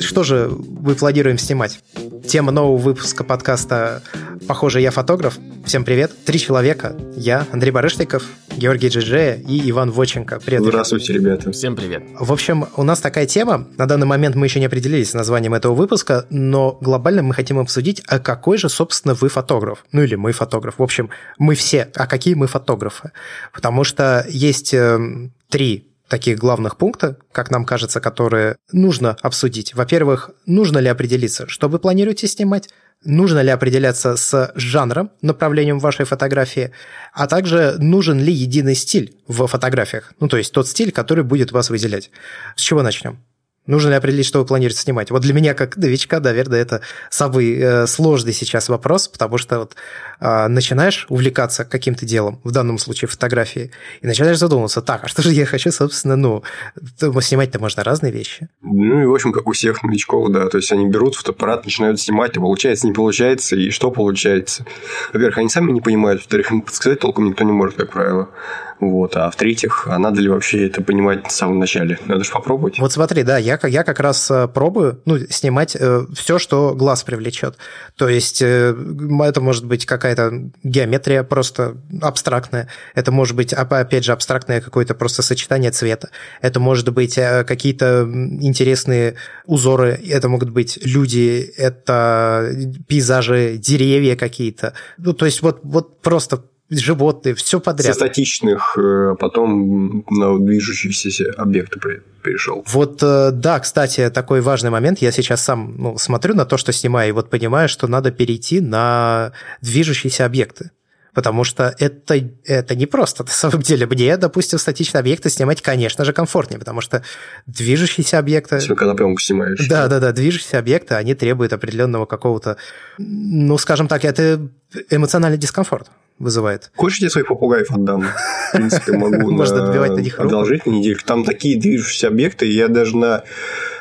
Что же мы планируем снимать? Тема нового выпуска подкаста «Похоже, я фотограф». Всем привет. Три человека. Я, Андрей Барышников, Георгий Джиджея и Иван Воченко. Привет. Здравствуйте, ребята. Всем привет. В общем, у нас такая тема. На данный момент мы еще не определились с названием этого выпуска, но глобально мы хотим обсудить, а какой же, собственно, вы фотограф. Ну или мы фотограф. В общем, мы все. А какие мы фотографы? Потому что есть э, три таких главных пункта, как нам кажется, которые нужно обсудить. Во-первых, нужно ли определиться, что вы планируете снимать, нужно ли определяться с жанром, направлением вашей фотографии, а также нужен ли единый стиль в фотографиях, ну то есть тот стиль, который будет вас выделять. С чего начнем? Нужно ли определить, что вы планируете снимать? Вот для меня, как новичка, наверное, это самый э, сложный сейчас вопрос, потому что вот начинаешь увлекаться каким-то делом, в данном случае фотографией, и начинаешь задумываться, так, а что же я хочу, собственно, ну, снимать-то можно разные вещи. Ну и, в общем, как у всех новичков, да, то есть они берут фотоаппарат, начинают снимать, а получается, не получается, и что получается. Во-первых, они сами не понимают, во-вторых, им подсказать толком никто не может, как правило. Вот. А в-третьих, а надо ли вообще это понимать в самом начале? Надо же попробовать. Вот смотри, да, я, я как раз э, пробую ну, снимать э, все, что глаз привлечет. То есть э, это может быть какая-то геометрия просто абстрактная. Это может быть, опять же, абстрактное какое-то просто сочетание цвета. Это может быть какие-то интересные узоры. Это могут быть люди, это пейзажи, деревья какие-то. Ну, то есть вот, вот просто животные, все подряд. Со статичных э, потом на движущиеся объекты перешел. Вот, э, да, кстати, такой важный момент. Я сейчас сам ну, смотрю на то, что снимаю, и вот понимаю, что надо перейти на движущиеся объекты. Потому что это, это не просто. На самом деле, мне, допустим, статичные объекты снимать, конечно же, комфортнее, потому что движущиеся объекты... Все, когда пленку снимаешь. Да, да, да, движущиеся объекты, они требуют определенного какого-то, ну, скажем так, это эмоциональный дискомфорт вызывает. Хочешь, я своих попугаев отдам? В принципе, могу Можно отбивать на них. Одолжить недельку. Там такие движущиеся объекты. Я даже на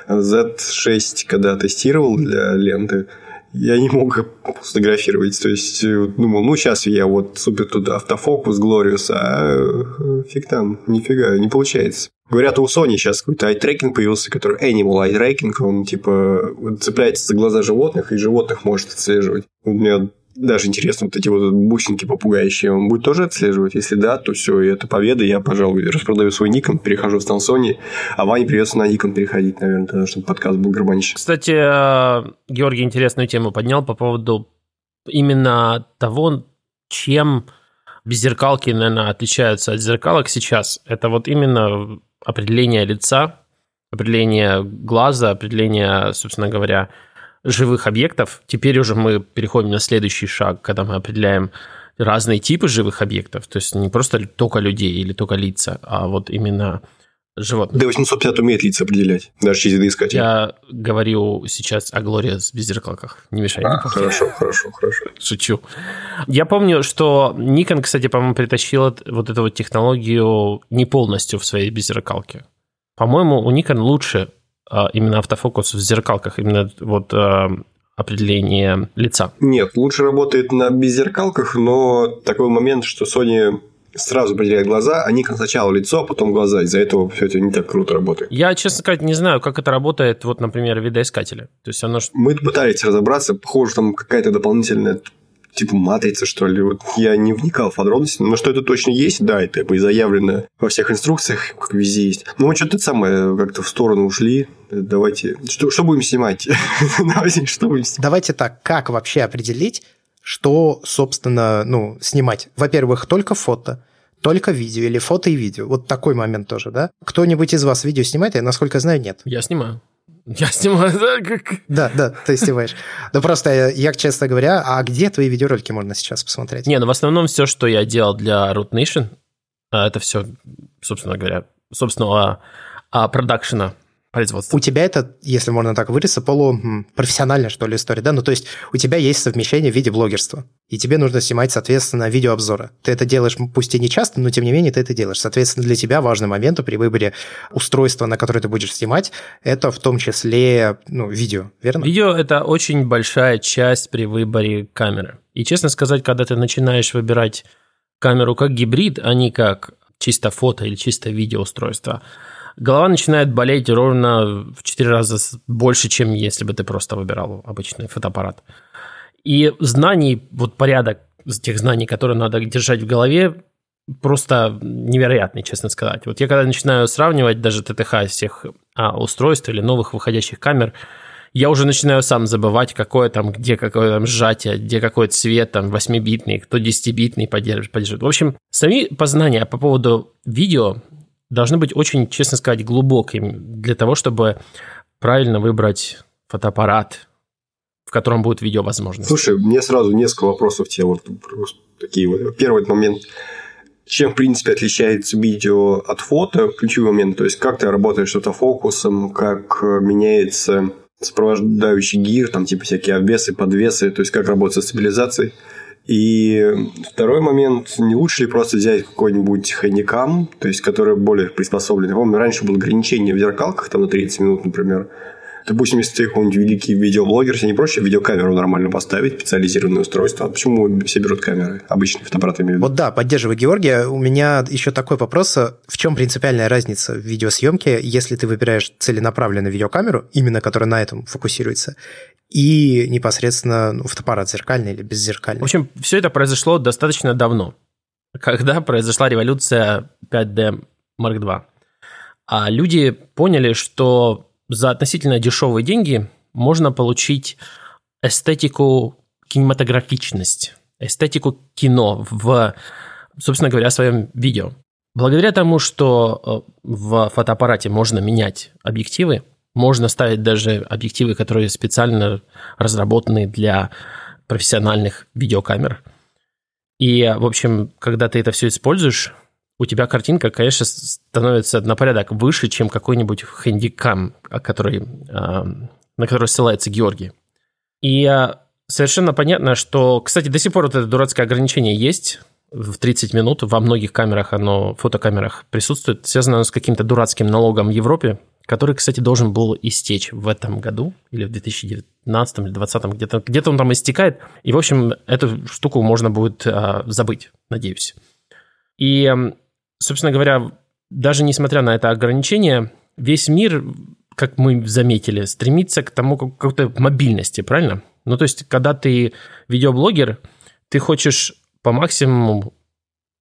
Z6, когда тестировал для ленты, я не мог сфотографировать. То есть, думал, ну, сейчас я вот супер туда автофокус, Glorious, а э, фиг там, нифига, не получается. Говорят, у Sony сейчас какой-то ай-трекинг появился, который Animal Eye Tracking, он типа цепляется за глаза животных, и животных может отслеживать. У меня даже интересно, вот эти вот бусинки попугающие, он будет тоже отслеживать? Если да, то все, и это победа. Я, пожалуй, распродаю свой Nikon, перехожу в Sony, а Ване придется на Nikon переходить, наверное, тогда, чтобы подкаст был гармоничен. Кстати, э, Георгий интересную тему поднял по поводу именно того, чем беззеркалки, наверное, отличаются от зеркалок сейчас. Это вот именно определение лица, определение глаза, определение, собственно говоря, живых объектов. Теперь уже мы переходим на следующий шаг, когда мы определяем разные типы живых объектов, то есть не просто только людей или только лица, а вот именно животных. D850 умеет лица определять, даже через видоискатель. Я говорю сейчас о Glorious беззеркалках. Не мешай. А, хорошо, хорошо, хорошо. Шучу. Я помню, что Nikon, кстати, по-моему, притащил вот эту вот технологию не полностью в своей беззеркалке. По-моему, у Nikon лучше именно автофокус в зеркалках, именно вот а, определение лица? Нет, лучше работает на беззеркалках, но такой момент, что Sony сразу определяет глаза, а Nikon сначала лицо, а потом глаза. Из-за этого все это не так круто работает. Я, честно сказать, не знаю, как это работает, вот, например, в видоискателе. То есть оно... Мы пытались разобраться, похоже, там какая-то дополнительная типа матрица, что ли. Вот я не вникал в подробности, но что это точно есть, да, это и заявлено во всех инструкциях, как везде есть. Но мы что-то самое как-то в сторону ушли. Давайте, что, что будем снимать? Давайте, что будем снимать? Давайте так, как вообще определить, что, собственно, ну, снимать? Во-первых, только фото, только видео или фото и видео. Вот такой момент тоже, да? Кто-нибудь из вас видео снимает? Я, насколько знаю, нет. Я снимаю. Я снимаю, да? Как... Да, да, ты снимаешь. Ну просто я, честно говоря, а где твои видеоролики можно сейчас посмотреть? Не, ну в основном все, что я делал для Root Nation, а, это все, собственно говоря, собственного а, продакшена производства. У тебя это, если можно так выразиться, полупрофессиональная, что ли, история, да? Ну, то есть у тебя есть совмещение в виде блогерства, и тебе нужно снимать, соответственно, видеообзоры. Ты это делаешь, пусть и не часто, но тем не менее ты это делаешь. Соответственно, для тебя важный момент при выборе устройства, на которое ты будешь снимать, это в том числе ну, видео, верно? Видео – это очень большая часть при выборе камеры. И, честно сказать, когда ты начинаешь выбирать камеру как гибрид, а не как чисто фото или чисто видеоустройство, голова начинает болеть ровно в 4 раза больше, чем если бы ты просто выбирал обычный фотоаппарат. И знаний, вот порядок тех знаний, которые надо держать в голове, просто невероятный, честно сказать. Вот я когда начинаю сравнивать даже ТТХ всех а, устройств или новых выходящих камер, я уже начинаю сам забывать, какое там, где какое там сжатие, где какой цвет, там, 8-битный, кто 10-битный поддержит, поддержит. В общем, сами познания по поводу видео должны быть очень, честно сказать, глубокими для того, чтобы правильно выбрать фотоаппарат, в котором будет видео возможно. Слушай, мне сразу несколько вопросов тебе вот такие вот. Первый момент. Чем, в принципе, отличается видео от фото? Ключевой момент. То есть, как ты работаешь с автофокусом, как меняется сопровождающий гир, там типа всякие обвесы, подвесы, то есть как работать со стабилизацией. И второй момент, не лучше ли просто взять какой-нибудь хэндикам, то есть который более приспособлен. Я помню, раньше было ограничение в зеркалках, там на 30 минут, например. Допустим, если ты какой-нибудь великий видеоблогер, тебе не проще видеокамеру нормально поставить, специализированное устройство. А почему все берут камеры? Обычные фотоаппараты имею в виду. Вот да, поддерживаю Георгия. У меня еще такой вопрос. В чем принципиальная разница в видеосъемке, если ты выбираешь целенаправленную видеокамеру, именно которая на этом фокусируется, и непосредственно ну, фотоаппарат зеркальный или беззеркальный? В общем, все это произошло достаточно давно, когда произошла революция 5D Mark II. А люди поняли, что за относительно дешевые деньги можно получить эстетику кинематографичность, эстетику кино в, собственно говоря, своем видео. Благодаря тому, что э, в фотоаппарате можно менять объективы, можно ставить даже объективы, которые специально разработаны для профессиональных видеокамер. И, в общем, когда ты это все используешь, у тебя картинка, конечно, становится на порядок выше, чем какой-нибудь хэндикам, который, а, на который ссылается Георгий. И а, совершенно понятно, что, кстати, до сих пор вот это дурацкое ограничение есть, в 30 минут во многих камерах оно, фотокамерах присутствует, связано с каким-то дурацким налогом в Европе, который, кстати, должен был истечь в этом году или в 2019 или 2020, где-то где он там истекает. И, в общем, эту штуку можно будет а, забыть, надеюсь. И собственно говоря, даже несмотря на это ограничение, весь мир, как мы заметили, стремится к тому какой-то мобильности, правильно? Ну, то есть, когда ты видеоблогер, ты хочешь по максимуму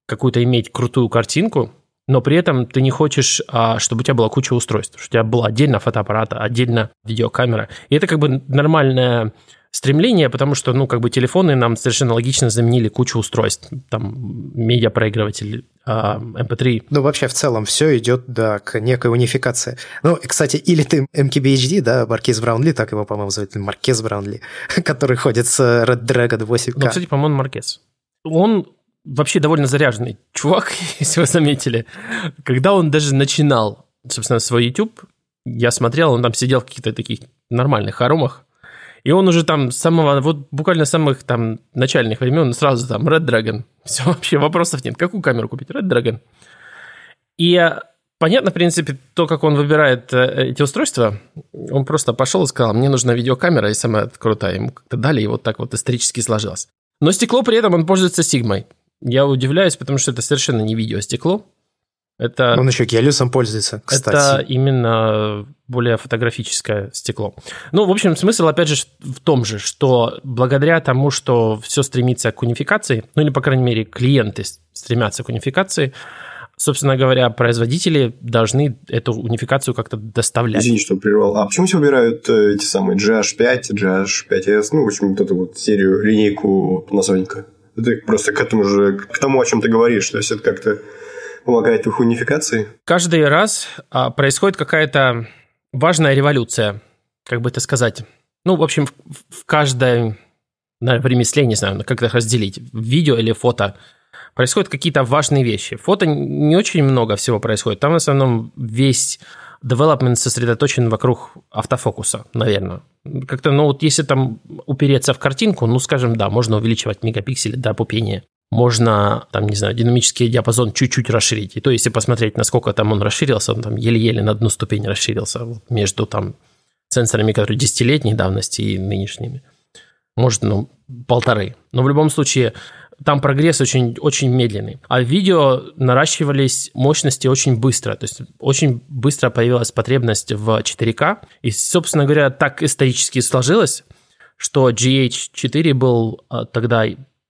какую-то иметь крутую картинку, но при этом ты не хочешь, а, чтобы у тебя была куча устройств, чтобы у тебя была отдельно фотоаппарат, отдельно видеокамера. И это как бы нормальная стремление, потому что, ну, как бы телефоны нам совершенно логично заменили кучу устройств, там, медиапроигрыватель, MP3. А, ну, вообще, в целом, все идет, да, к некой унификации. Ну, и, кстати, или ты MKBHD, да, Маркиз Браунли, так его, по-моему, зовут, Маркез Браунли, который ходит с Red Dragon 8K. Ну, кстати, по-моему, Маркез. Он вообще довольно заряженный чувак, если вы заметили. Когда он даже начинал, собственно, свой YouTube, я смотрел, он там сидел в каких-то таких нормальных хоромах, и он уже там с самого, вот буквально самых там начальных времен сразу там Red Dragon. Все, вообще вопросов нет. Какую камеру купить? Red Dragon. И э, понятно, в принципе, то, как он выбирает э, эти устройства. Он просто пошел и сказал, мне нужна видеокамера, и самая крутая. Ему как-то дали, и вот так вот исторически сложилось. Но стекло при этом он пользуется Сигмой. Я удивляюсь, потому что это совершенно не видеостекло. Это, Он еще гелиусом пользуется, кстати. Это именно более фотографическое стекло. Ну, в общем, смысл, опять же, в том же, что благодаря тому, что все стремится к унификации, ну или, по крайней мере, клиенты стремятся к унификации, собственно говоря, производители должны эту унификацию как-то доставлять. Извини, что прервал. А почему все выбирают э, эти самые GH5, GH5S, ну, в общем, вот эту вот серию, линейку Panasonic? Это просто к этому же, к тому, о чем ты говоришь. То есть это как-то помогает в их унификации? Каждый раз а, происходит какая-то важная революция, как бы это сказать. Ну, в общем, в, в наверное, в ремесле, не знаю, как это разделить, видео или фото, происходят какие-то важные вещи. Фото не очень много всего происходит. Там в основном весь development сосредоточен вокруг автофокуса, наверное. Как-то, ну вот если там упереться в картинку, ну, скажем, да, можно увеличивать мегапиксели до пупения можно, там, не знаю, динамический диапазон чуть-чуть расширить. И то, если посмотреть, насколько там он расширился, он там еле-еле на одну ступень расширился между там сенсорами, которые десятилетней давности и нынешними. Может, ну, полторы. Но в любом случае там прогресс очень, очень медленный. А видео наращивались мощности очень быстро. То есть очень быстро появилась потребность в 4К. И, собственно говоря, так исторически сложилось, что GH4 был а, тогда,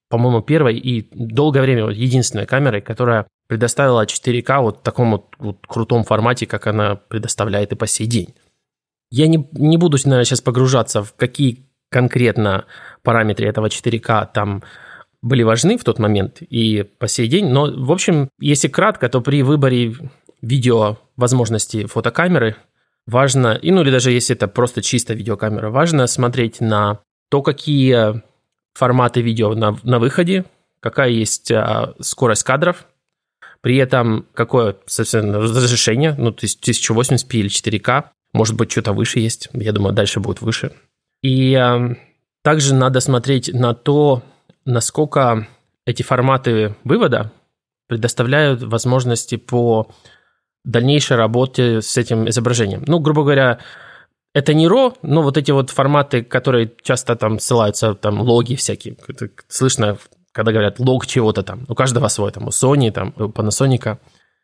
по-моему, первой и долгое время единственной камерой, которая предоставила 4К вот в таком вот, вот крутом формате, как она предоставляет и по сей день. Я не, не буду, наверное, сейчас погружаться в какие конкретно параметры этого 4К там были важны в тот момент и по сей день. Но, в общем, если кратко, то при выборе видео возможности фотокамеры важно, и ну или даже если это просто чисто видеокамера, важно смотреть на то, какие форматы видео на, на выходе, какая есть а, скорость кадров, при этом какое, соответственно, разрешение, ну, то есть 1080p или 4К, может быть, что-то выше есть, я думаю, дальше будет выше. И а, также надо смотреть на то, насколько эти форматы вывода предоставляют возможности по дальнейшей работе с этим изображением. Ну, грубо говоря, это не RAW, но вот эти вот форматы, которые часто там ссылаются, там логи всякие. Это слышно, когда говорят лог чего-то там. У каждого свой, там, у Sony, там, у Panasonic.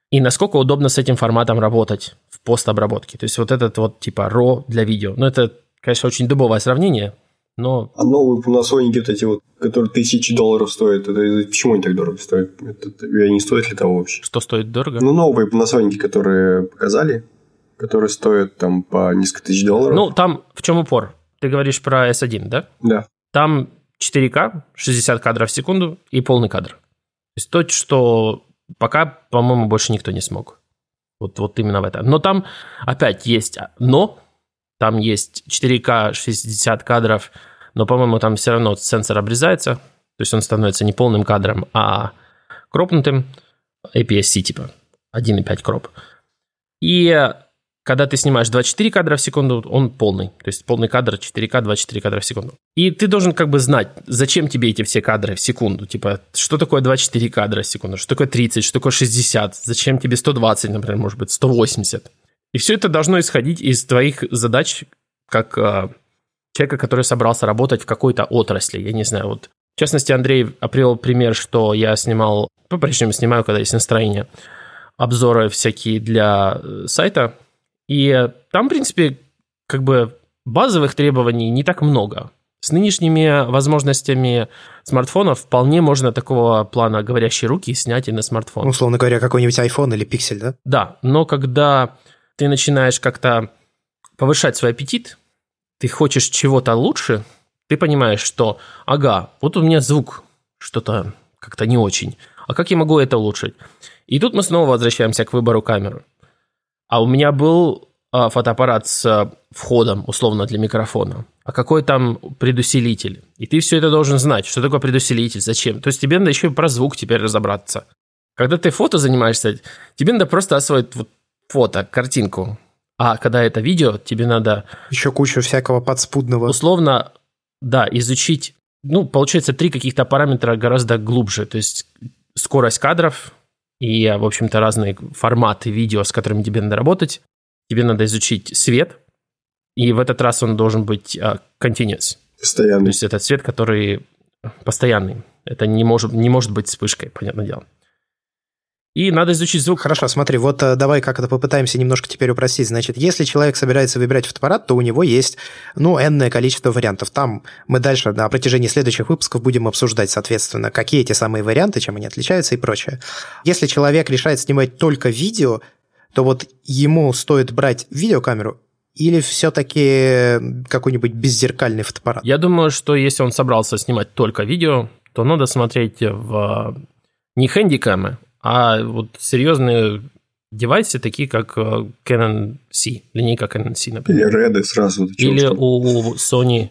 И насколько удобно с этим форматом работать в постобработке. То есть вот этот вот типа RAW для видео. Ну, это, конечно, очень дубовое сравнение, но... А новые Panasonic вот эти вот, которые тысячи долларов стоят, это почему они так дорого стоят? Это, это, не стоит ли того вообще? Что стоит дорого? Ну, новые Panasonic, которые показали, которые стоят там по несколько тысяч долларов. Ну, там в чем упор? Ты говоришь про S1, да? Да. Там 4К, 60 кадров в секунду и полный кадр. То есть то, что пока, по-моему, больше никто не смог. Вот, вот именно в это. Но там опять есть но, там есть 4К 60 кадров, но, по-моему, там все равно сенсор обрезается, то есть он становится не полным кадром, а кропнутым, APS-C типа, 1.5 кроп. И когда ты снимаешь 24 кадра в секунду, он полный. То есть полный кадр 4К, 24 кадра в секунду. И ты должен как бы знать, зачем тебе эти все кадры в секунду. Типа, что такое 24 кадра в секунду, что такое 30, что такое 60, зачем тебе 120, например, может быть, 180. И все это должно исходить из твоих задач как э, человека, который собрался работать в какой-то отрасли. Я не знаю, вот в частности, Андрей привел пример, что я снимал, по-прежнему снимаю, когда есть настроение, обзоры всякие для э, сайта. И там, в принципе, как бы базовых требований не так много. С нынешними возможностями смартфонов вполне можно такого плана говорящие руки снять и на смартфон. Условно говоря, какой-нибудь iPhone или Pixel, да? Да, но когда ты начинаешь как-то повышать свой аппетит, ты хочешь чего-то лучше, ты понимаешь, что, ага, вот у меня звук что-то как-то не очень, а как я могу это улучшить? И тут мы снова возвращаемся к выбору камеры. А у меня был а, фотоаппарат с а, входом, условно, для микрофона. А какой там предусилитель? И ты все это должен знать, что такое предусилитель, зачем. То есть тебе надо еще и про звук теперь разобраться. Когда ты фото занимаешься, тебе надо просто освоить вот фото, картинку. А когда это видео, тебе надо... Еще кучу всякого подспудного. Условно, да, изучить... Ну, получается, три каких-то параметра гораздо глубже. То есть скорость кадров и, в общем-то, разные форматы видео, с которыми тебе надо работать. Тебе надо изучить свет, и в этот раз он должен быть uh, continuous. Постоянный. То есть это цвет, который постоянный. Это не может, не может быть вспышкой, понятное дело и надо изучить звук. Хорошо, смотри, вот э, давай как это попытаемся немножко теперь упростить. Значит, если человек собирается выбирать фотоаппарат, то у него есть, ну, энное количество вариантов. Там мы дальше на протяжении следующих выпусков будем обсуждать, соответственно, какие эти самые варианты, чем они отличаются и прочее. Если человек решает снимать только видео, то вот ему стоит брать видеокамеру или все-таки какой-нибудь беззеркальный фотоаппарат? Я думаю, что если он собрался снимать только видео, то надо смотреть в не хэндикамы, а вот серьезные девайсы, такие как э, Canon C, линейка Canon C, например. Или Red сразу. Или у Sony.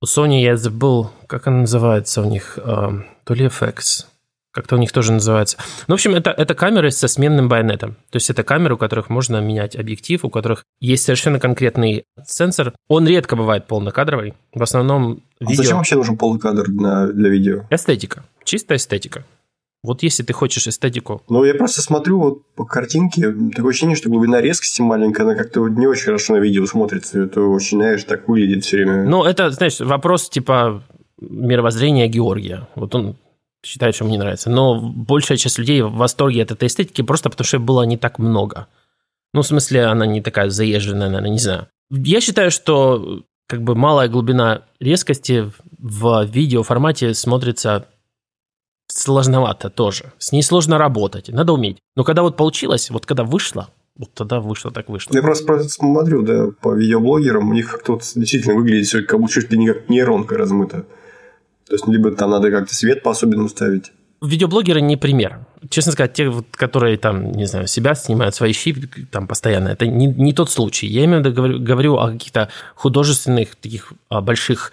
У Sony я забыл, как она называется у них, э, то ли FX, как-то у них тоже называется. Ну, в общем, это, это камеры со сменным байонетом. То есть это камеры, у которых можно менять объектив, у которых есть совершенно конкретный сенсор. Он редко бывает полнокадровый. В основном видео... А зачем вообще нужен полный кадр для, для видео? Эстетика. Чистая эстетика. Вот если ты хочешь эстетику. Ну, я просто смотрю вот по картинке, такое ощущение, что глубина резкости маленькая, она как-то не очень хорошо на видео смотрится. Это очень, знаешь, так выглядит все время. Ну, это, знаешь, вопрос типа мировоззрение Георгия. Вот он считает, что ему не нравится. Но большая часть людей в восторге от этой эстетики просто потому, что было не так много. Ну, в смысле, она не такая заезженная, наверное, не знаю. Я считаю, что как бы малая глубина резкости в видеоформате смотрится сложновато тоже. С ней сложно работать, надо уметь. Но когда вот получилось, вот когда вышло, вот тогда вышло, так вышло. Я просто, смотрю, да, по видеоблогерам, у них как-то вот действительно выглядит все как будто чуть ли не как нейронка размыта. То есть, либо там надо как-то свет по-особенному ставить. Видеоблогеры не пример. Честно сказать, те, вот, которые там, не знаю, себя снимают, свои щи там постоянно, это не, не тот случай. Я именно говорю, говорю о каких-то художественных таких больших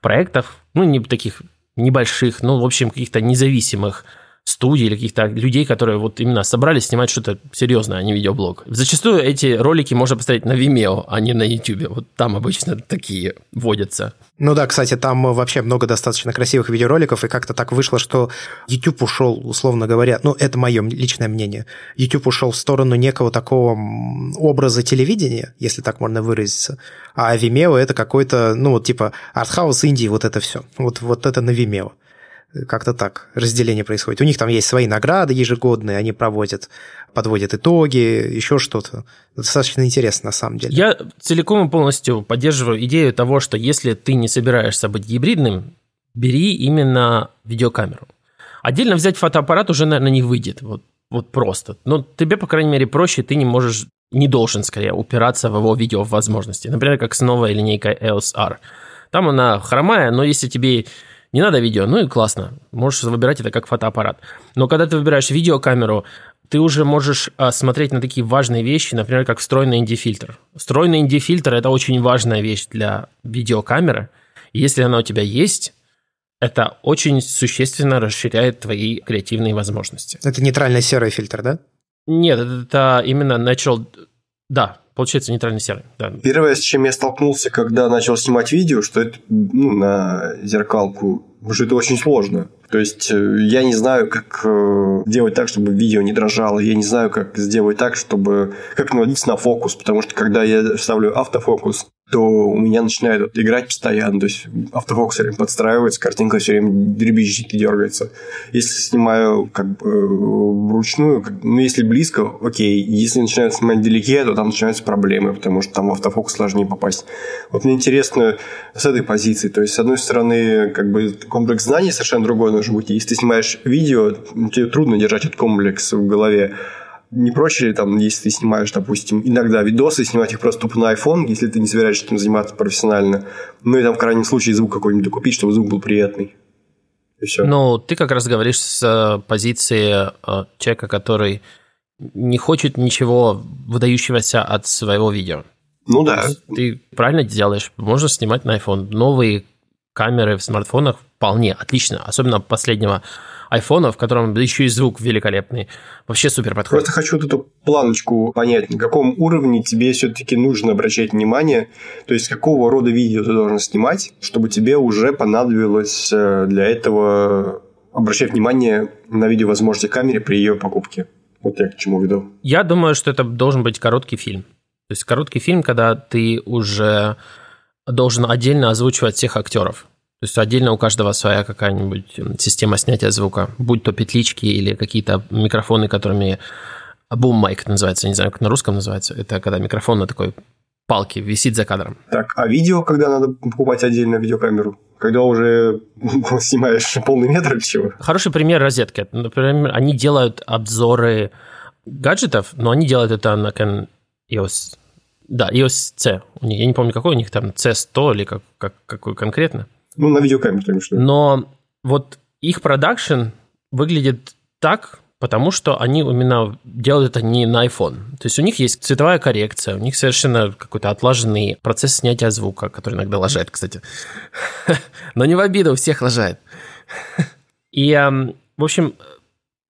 проектах, ну, не таких небольших, ну, в общем, каких-то независимых студий или каких-то людей, которые вот именно собрались снимать что-то серьезное, а не видеоблог. Зачастую эти ролики можно поставить на Vimeo, а не на YouTube. Вот там обычно такие водятся. Ну да, кстати, там вообще много достаточно красивых видеороликов, и как-то так вышло, что YouTube ушел, условно говоря, ну это мое личное мнение, YouTube ушел в сторону некого такого образа телевидения, если так можно выразиться, а Vimeo это какой-то, ну вот типа артхаус Индии, вот это все, вот, вот это на Vimeo. Как-то так разделение происходит. У них там есть свои награды ежегодные, они проводят, подводят итоги, еще что-то. Достаточно интересно на самом деле. Я целиком и полностью поддерживаю идею того, что если ты не собираешься быть гибридным, бери именно видеокамеру. Отдельно взять фотоаппарат уже, наверное, не выйдет. Вот, вот просто. Но тебе, по крайней мере, проще, ты не можешь, не должен, скорее, упираться в его видео возможности. Например, как с новой линейкой EOS R. Там она хромая, но если тебе не надо видео, ну и классно. Можешь выбирать это как фотоаппарат. Но когда ты выбираешь видеокамеру, ты уже можешь а, смотреть на такие важные вещи, например, как встроенный ND-фильтр. Встроенный ND-фильтр – это очень важная вещь для видеокамеры. Если она у тебя есть, это очень существенно расширяет твои креативные возможности. Это нейтральный серый фильтр, да? Нет, это именно natural... Да, Получается нейтральный серый, да. Первое, с чем я столкнулся, когда начал снимать видео, что это ну, на зеркалку, что это очень сложно. То есть э, я не знаю, как э, делать так, чтобы видео не дрожало. Я не знаю, как сделать так, чтобы как наводиться на фокус. Потому что когда я ставлю автофокус, то у меня начинает вот играть постоянно. То есть автофокус время подстраивается, картинка все время дребезжит и дергается. Если снимаю как бы вручную, как, ну если близко, окей. Если начинаю снимать вдалеке, то там начинаются проблемы, потому что там в автофокус сложнее попасть. Вот мне интересно с этой позиции. То есть, с одной стороны, как бы комплекс знаний совершенно другой должен быть. Если ты снимаешь видео, тебе трудно держать этот комплекс в голове не проще ли там, если ты снимаешь, допустим, иногда видосы, снимать их просто тупо на iPhone, если ты не собираешься этим заниматься профессионально. Ну и там в крайнем случае звук какой-нибудь докупить, чтобы звук был приятный. И все. Ну, ты как раз говоришь с э, позиции э, человека, который не хочет ничего выдающегося от своего видео. Ну да. Ты правильно делаешь. Можно снимать на iPhone. Новые камеры в смартфонах вполне отлично, особенно последнего айфона, в котором еще и звук великолепный. Вообще супер подходит. Просто хочу вот эту планочку понять, на каком уровне тебе все-таки нужно обращать внимание, то есть какого рода видео ты должен снимать, чтобы тебе уже понадобилось э, для этого обращать внимание на видеовозможности камеры при ее покупке. Вот я к чему веду. Я думаю, что это должен быть короткий фильм. То есть короткий фильм, когда ты уже должен отдельно озвучивать всех актеров. То есть отдельно у каждого своя какая-нибудь система снятия звука, будь то петлички или какие-то микрофоны, которыми бум майк называется, не знаю, как на русском называется. Это когда микрофон на такой палке висит за кадром. Так, а видео, когда надо покупать отдельно видеокамеру? Когда уже снимаешь полный метр или чего? Хороший пример розетки. Например, они делают обзоры гаджетов, но они делают это на Canon EOS. Да, EOS C. Я не помню, какой у них там, C100 или как, как, какой конкретно. Ну, на видеокамеру, конечно. Но вот их продакшн выглядит так, потому что они именно делают это не на iPhone. То есть у них есть цветовая коррекция, у них совершенно какой-то отлаженный процесс снятия звука, который иногда лажает, кстати. Но не в обиду, у всех лажает. И, в общем,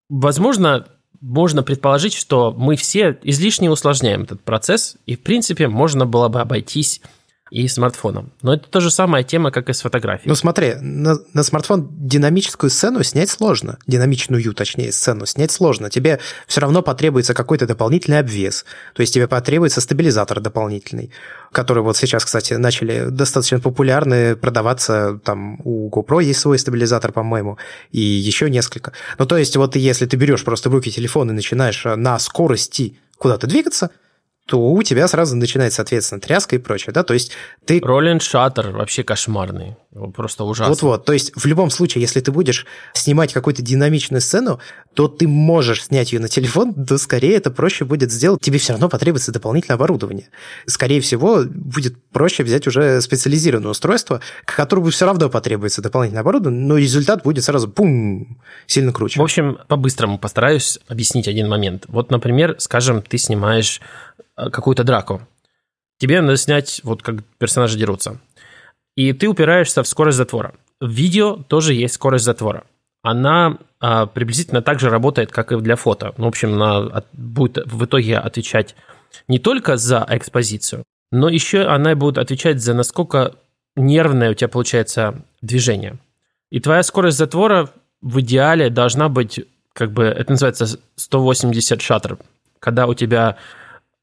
возможно, можно предположить, что мы все излишне усложняем этот процесс, и, в принципе, можно было бы обойтись и смартфоном. Но это та же самая тема, как и с фотографией. Ну смотри, на, на смартфон динамическую сцену снять сложно. Динамичную, точнее, сцену снять сложно. Тебе все равно потребуется какой-то дополнительный обвес. То есть тебе потребуется стабилизатор дополнительный, который вот сейчас, кстати, начали достаточно популярны продаваться. Там у GoPro есть свой стабилизатор, по-моему, и еще несколько. Ну то есть вот если ты берешь просто в руки телефон и начинаешь на скорости куда-то двигаться – то у тебя сразу начинается, соответственно, тряска и прочее, да, то есть ты... Роллинг шаттер вообще кошмарный, просто ужасно. Вот-вот, то есть в любом случае, если ты будешь снимать какую-то динамичную сцену, то ты можешь снять ее на телефон, то скорее это проще будет сделать, тебе все равно потребуется дополнительное оборудование. Скорее всего, будет проще взять уже специализированное устройство, к которому все равно потребуется дополнительное оборудование, но результат будет сразу пум, сильно круче. В общем, по-быстрому постараюсь объяснить один момент. Вот, например, скажем, ты снимаешь какую-то драку. Тебе надо снять, вот как персонажи дерутся. И ты упираешься в скорость затвора. В видео тоже есть скорость затвора. Она а, приблизительно так же работает, как и для фото. Ну, в общем, она от, будет в итоге отвечать не только за экспозицию, но еще она будет отвечать за насколько нервное у тебя получается движение. И твоя скорость затвора в идеале должна быть, как бы, это называется 180 шаттер, когда у тебя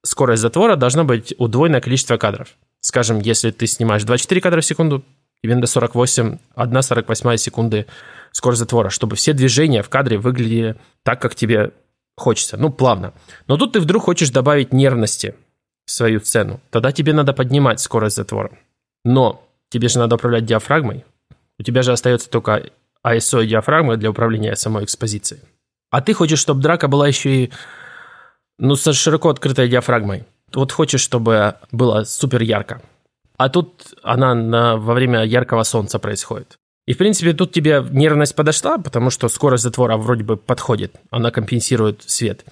скорость затвора должна быть удвоенное количество кадров. Скажем, если ты снимаешь 24 кадра в секунду, тебе надо 48, 1 48 секунды скорость затвора, чтобы все движения в кадре выглядели так, как тебе хочется, ну, плавно. Но тут ты вдруг хочешь добавить нервности в свою сцену, тогда тебе надо поднимать скорость затвора. Но тебе же надо управлять диафрагмой, у тебя же остается только ISO и диафрагма для управления самой экспозицией. А ты хочешь, чтобы драка была еще и ну, со широко открытой диафрагмой. Вот хочешь, чтобы было супер ярко. А тут она на, во время яркого солнца происходит. И, в принципе, тут тебе нервность подошла, потому что скорость затвора вроде бы подходит. Она компенсирует свет.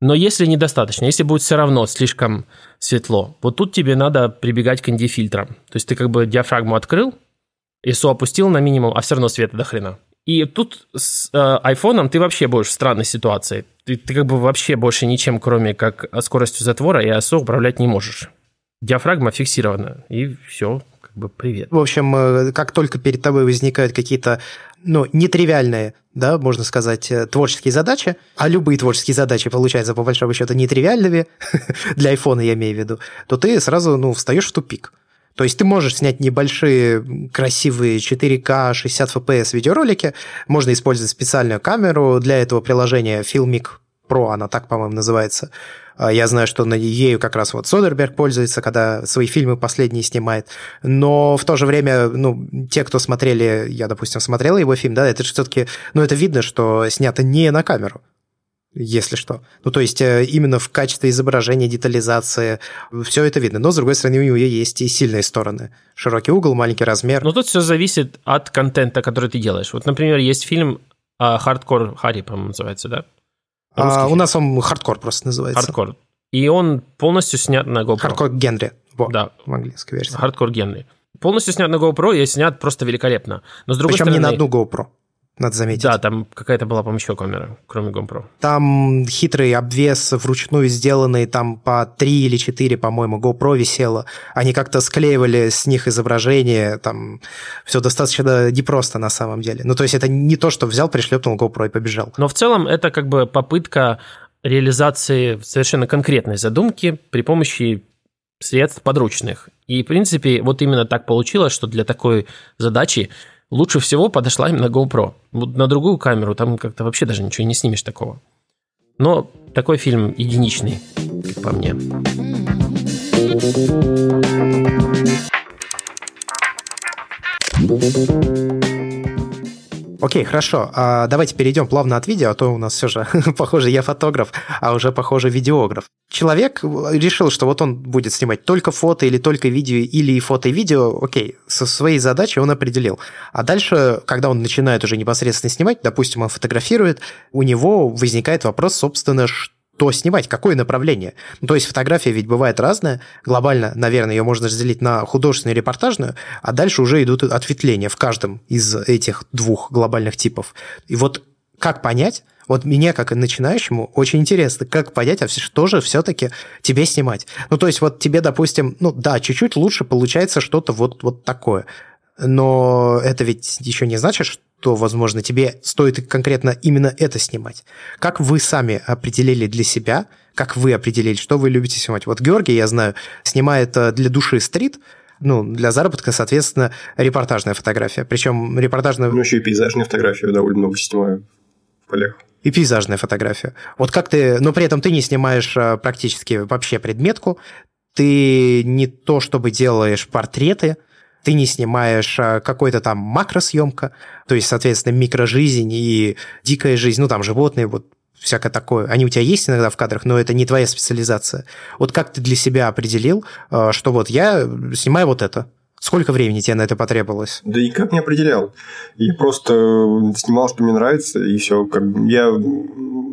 Но если недостаточно, если будет все равно слишком светло, вот тут тебе надо прибегать к ND-фильтрам. То есть ты как бы диафрагму открыл, ISO опустил на минимум, а все равно света до хрена. И тут с э, айфоном ты вообще будешь в странной ситуации. Ты, ты как бы вообще больше ничем, кроме как скоростью затвора и ISO управлять не можешь. Диафрагма фиксирована, и все, как бы привет. В общем, э, как только перед тобой возникают какие-то ну, нетривиальные, да, можно сказать, э, творческие задачи, а любые творческие задачи получаются, по большому счету, нетривиальными, для айфона я имею в виду, то ты сразу, ну, встаешь в тупик. То есть ты можешь снять небольшие, красивые 4К 60 FPS видеоролики, можно использовать специальную камеру для этого приложения Filmic Pro, она так, по-моему, называется. А, я знаю, что на ею как раз вот Содерберг пользуется, когда свои фильмы последние снимает. Но в то же время, ну, те, кто смотрели, я, допустим, смотрел его фильм, да, это же все-таки, ну, это видно, что снято не на камеру если что. Ну, то есть э, именно в качестве изображения, детализации, все это видно. Но, с другой стороны, у него есть и сильные стороны. Широкий угол, маленький размер. Но тут все зависит от контента, который ты делаешь. Вот, например, есть фильм «Хардкор Харри», по-моему, называется, да? А, у нас он «Хардкор» просто называется. «Хардкор». И он полностью снят на GoPro. «Хардкор Генри». Во, да. В английской версии. «Хардкор Генри». Полностью снят на GoPro и снят просто великолепно. Но с другой Причем стороны... не на одну GoPro надо заметить. Да, там какая-то была, по-моему, еще камера, кроме GoPro. Там хитрый обвес вручную сделанный, там по 3 или 4, по-моему, GoPro висело. Они как-то склеивали с них изображение, там все достаточно непросто на самом деле. Ну, то есть это не то, что взял, пришлепнул GoPro и побежал. Но в целом это как бы попытка реализации совершенно конкретной задумки при помощи средств подручных. И, в принципе, вот именно так получилось, что для такой задачи лучше всего подошла именно GoPro. Вот на другую камеру там как-то вообще даже ничего не снимешь такого. Но такой фильм единичный, как по мне. Окей, хорошо. А давайте перейдем плавно от видео, а то у нас все же, похоже, я фотограф, а уже, похоже, видеограф. Человек решил, что вот он будет снимать только фото или только видео, или фото и видео. Окей, со своей задачей он определил. А дальше, когда он начинает уже непосредственно снимать, допустим, он фотографирует, у него возникает вопрос, собственно, что то снимать, какое направление. Ну, то есть фотография ведь бывает разная. Глобально, наверное, ее можно разделить на художественную и репортажную, а дальше уже идут ответвления в каждом из этих двух глобальных типов. И вот как понять, вот мне, как и начинающему, очень интересно, как понять, а что же все-таки тебе снимать. Ну, то есть вот тебе, допустим, ну да, чуть-чуть лучше получается что-то вот, вот такое. Но это ведь еще не значит, что, возможно, тебе стоит конкретно именно это снимать. Как вы сами определили для себя, как вы определили, что вы любите снимать? Вот Георгий, я знаю, снимает э, для души стрит, ну, для заработка, соответственно, репортажная фотография. Причем репортажная... Ну, еще и пейзажная фотография довольно много снимаю в полях и пейзажная фотография. Вот как ты, но при этом ты не снимаешь а, практически вообще предметку, ты не то чтобы делаешь портреты, ты не снимаешь а, какой-то там макросъемка, то есть, соответственно, микрожизнь и дикая жизнь, ну, там животные, вот всякое такое. Они у тебя есть иногда в кадрах, но это не твоя специализация. Вот как ты для себя определил, а, что вот я снимаю вот это? Сколько времени тебе на это потребовалось? Да никак не определял. Я просто снимал, что мне нравится, и все. Как я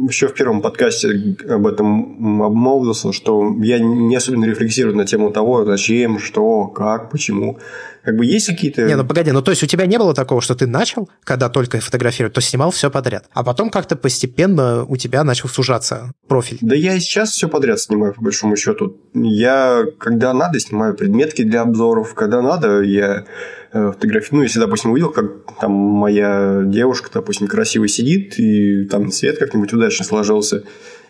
еще в первом подкасте об этом обмолвился, что я не особенно рефлексирую на тему того, зачем, что, как, почему. Как бы есть какие-то... Не, ну погоди, ну то есть у тебя не было такого, что ты начал, когда только фотографировать, то снимал все подряд, а потом как-то постепенно у тебя начал сужаться профиль. Да я и сейчас все подряд снимаю, по большому счету. Я, когда надо, снимаю предметки для обзоров, когда надо, я э, фотографирую. Ну, если, допустим, увидел, как там моя девушка, допустим, красиво сидит, и там свет как-нибудь удачно сложился,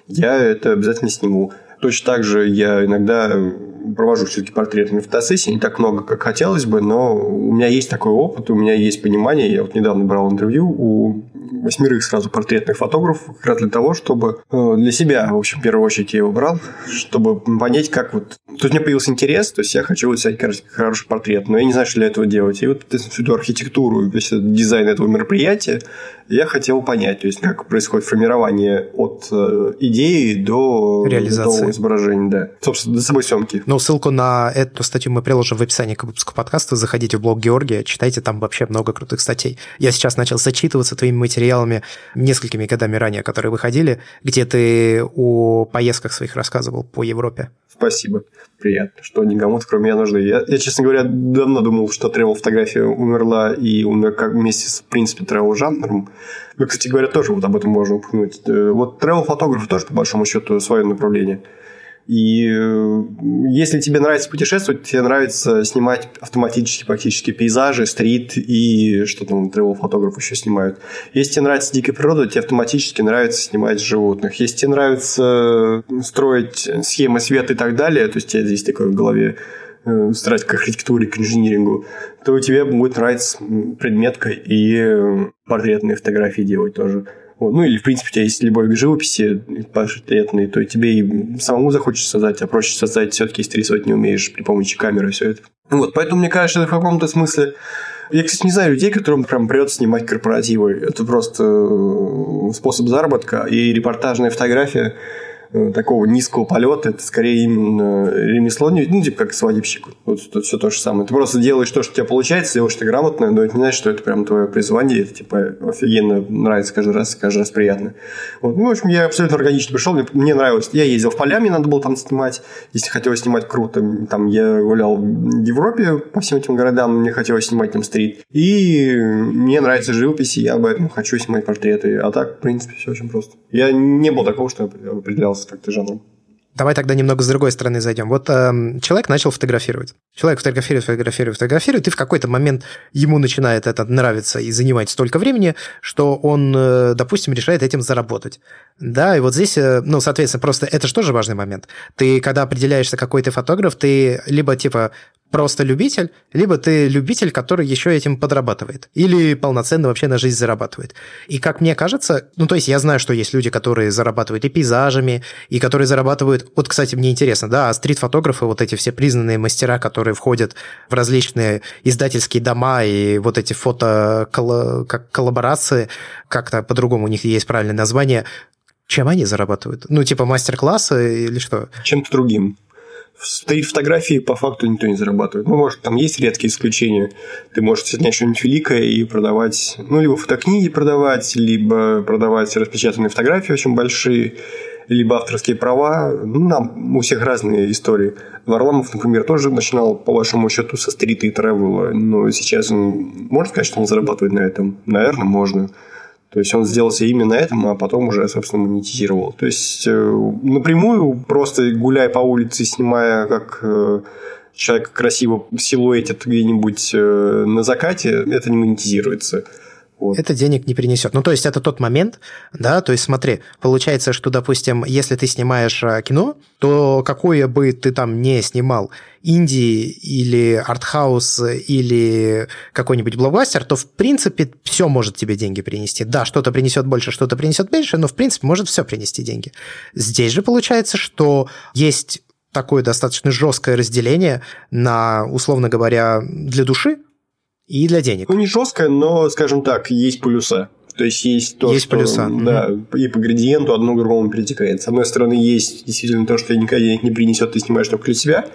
я это обязательно сниму. Точно так же я иногда провожу все-таки портретные фотосессии, не так много, как хотелось бы, но у меня есть такой опыт, у меня есть понимание. Я вот недавно брал интервью у восьмерых сразу портретных фотографов, как раз для того, чтобы э, для себя, в общем, в первую очередь я его брал, чтобы понять, как вот... Тут у меня появился интерес, то есть я хочу вот снять хороший портрет, но я не знаю, что для этого делать. И вот всю эту архитектуру, весь этот дизайн этого мероприятия я хотел понять, то есть как происходит формирование от э, идеи до, Реализации. до изображения, да. Собственно, до самой съемки. Ну, ссылку на эту статью мы приложим в описании к выпуску подкаста. Заходите в блог Георгия, читайте, там вообще много крутых статей. Я сейчас начал зачитываться твоими материалами несколькими годами ранее, которые выходили, где ты о поездках своих рассказывал по Европе. Спасибо. Приятно, что никому кроме меня нужны. Я, я, честно говоря, давно думал, что тревел фотография умерла и умер как вместе с, в принципе, тревел жанром. Мы, кстати говоря, тоже вот об этом можно упомянуть. Э, вот тревел фотограф тоже, по большому счету, свое направление. И если тебе нравится путешествовать, тебе нравится снимать автоматически практически пейзажи, стрит и что там travel фотограф еще снимают. Если тебе нравится дикая природа, тебе автоматически нравится снимать животных. Если тебе нравится строить схемы света и так далее, то есть тебе здесь такое в голове э, старать к архитектуре, к инжинирингу, то тебе будет нравиться предметка и э, портретные фотографии делать тоже. Вот. Ну, или, в принципе, у тебя есть любовь к живописи портретной, то тебе и самому захочется создать, а проще создать все-таки, если рисовать не умеешь при помощи камеры все это. Вот, поэтому мне кажется, в каком-то смысле я, кстати, не знаю людей, которым прям придется снимать корпоративы. Это просто э, способ заработка и репортажная фотография такого низкого полета, это скорее именно ремесло, ну, типа как свадебщик. Вот это все то же самое. Ты просто делаешь то, что у тебя получается, делаешь это грамотно, но это не значит, что это прям твое призвание, это типа офигенно нравится каждый раз, каждый раз приятно. Вот. Ну, в общем, я абсолютно органично пришел, мне, мне нравилось. Я ездил в поля, мне надо было там снимать, если хотелось снимать круто. Там я гулял в Европе по всем этим городам, мне хотелось снимать там стрит. И мне нравится живопись, и я об этом хочу снимать портреты. А так, в принципе, все очень просто. Я не был такого, что определялся занимался как-то жанром. Давай тогда немного с другой стороны зайдем. Вот э, человек начал фотографировать. Человек фотографирует, фотографирует, фотографирует, и в какой-то момент ему начинает это нравиться и занимать столько времени, что он, э, допустим, решает этим заработать. Да, и вот здесь, э, ну, соответственно, просто это же тоже важный момент. Ты, когда определяешься, какой ты фотограф, ты либо типа просто любитель, либо ты любитель, который еще этим подрабатывает, или полноценно вообще на жизнь зарабатывает. И как мне кажется, ну то есть я знаю, что есть люди, которые зарабатывают и пейзажами, и которые зарабатывают, вот, кстати, мне интересно, да, а стрит-фотографы, вот эти все признанные мастера, которые входят в различные издательские дома и вот эти фото как коллаборации, как-то по-другому у них есть правильное название, чем они зарабатывают? Ну, типа мастер-классы или что? Чем-то другим. В стрит-фотографии по факту никто не зарабатывает. Ну, может, там есть редкие исключения. Ты можешь снять что-нибудь великое и продавать, ну, либо фотокниги продавать, либо продавать распечатанные фотографии очень большие, либо авторские права. Ну, нам у всех разные истории. Варламов, например, тоже начинал, по вашему счету, со стрита и тревела, но сейчас он, можно сказать, что он зарабатывает на этом? Наверное, можно. То есть он сделался именно этим, а потом уже, собственно, монетизировал. То есть э, напрямую, просто гуляя по улице, снимая, как э, человек красиво силуэтит где-нибудь э, на закате, это не монетизируется. Вот. Это денег не принесет. Ну, то есть, это тот момент, да, то есть, смотри, получается, что, допустим, если ты снимаешь а, кино, то какое бы ты там не снимал, инди или артхаус или какой-нибудь блокбастер, то, в принципе, все может тебе деньги принести. Да, что-то принесет больше, что-то принесет меньше, но, в принципе, может все принести деньги. Здесь же получается, что есть такое достаточно жесткое разделение на, условно говоря, для души, и для денег. Ну, не жесткое, но, скажем так, есть плюса. То есть есть то, есть что плюса. да, угу. и по градиенту одно к другому перетекает. С одной стороны, есть действительно то, что никогда денег не принесет, ты снимаешь только для себя.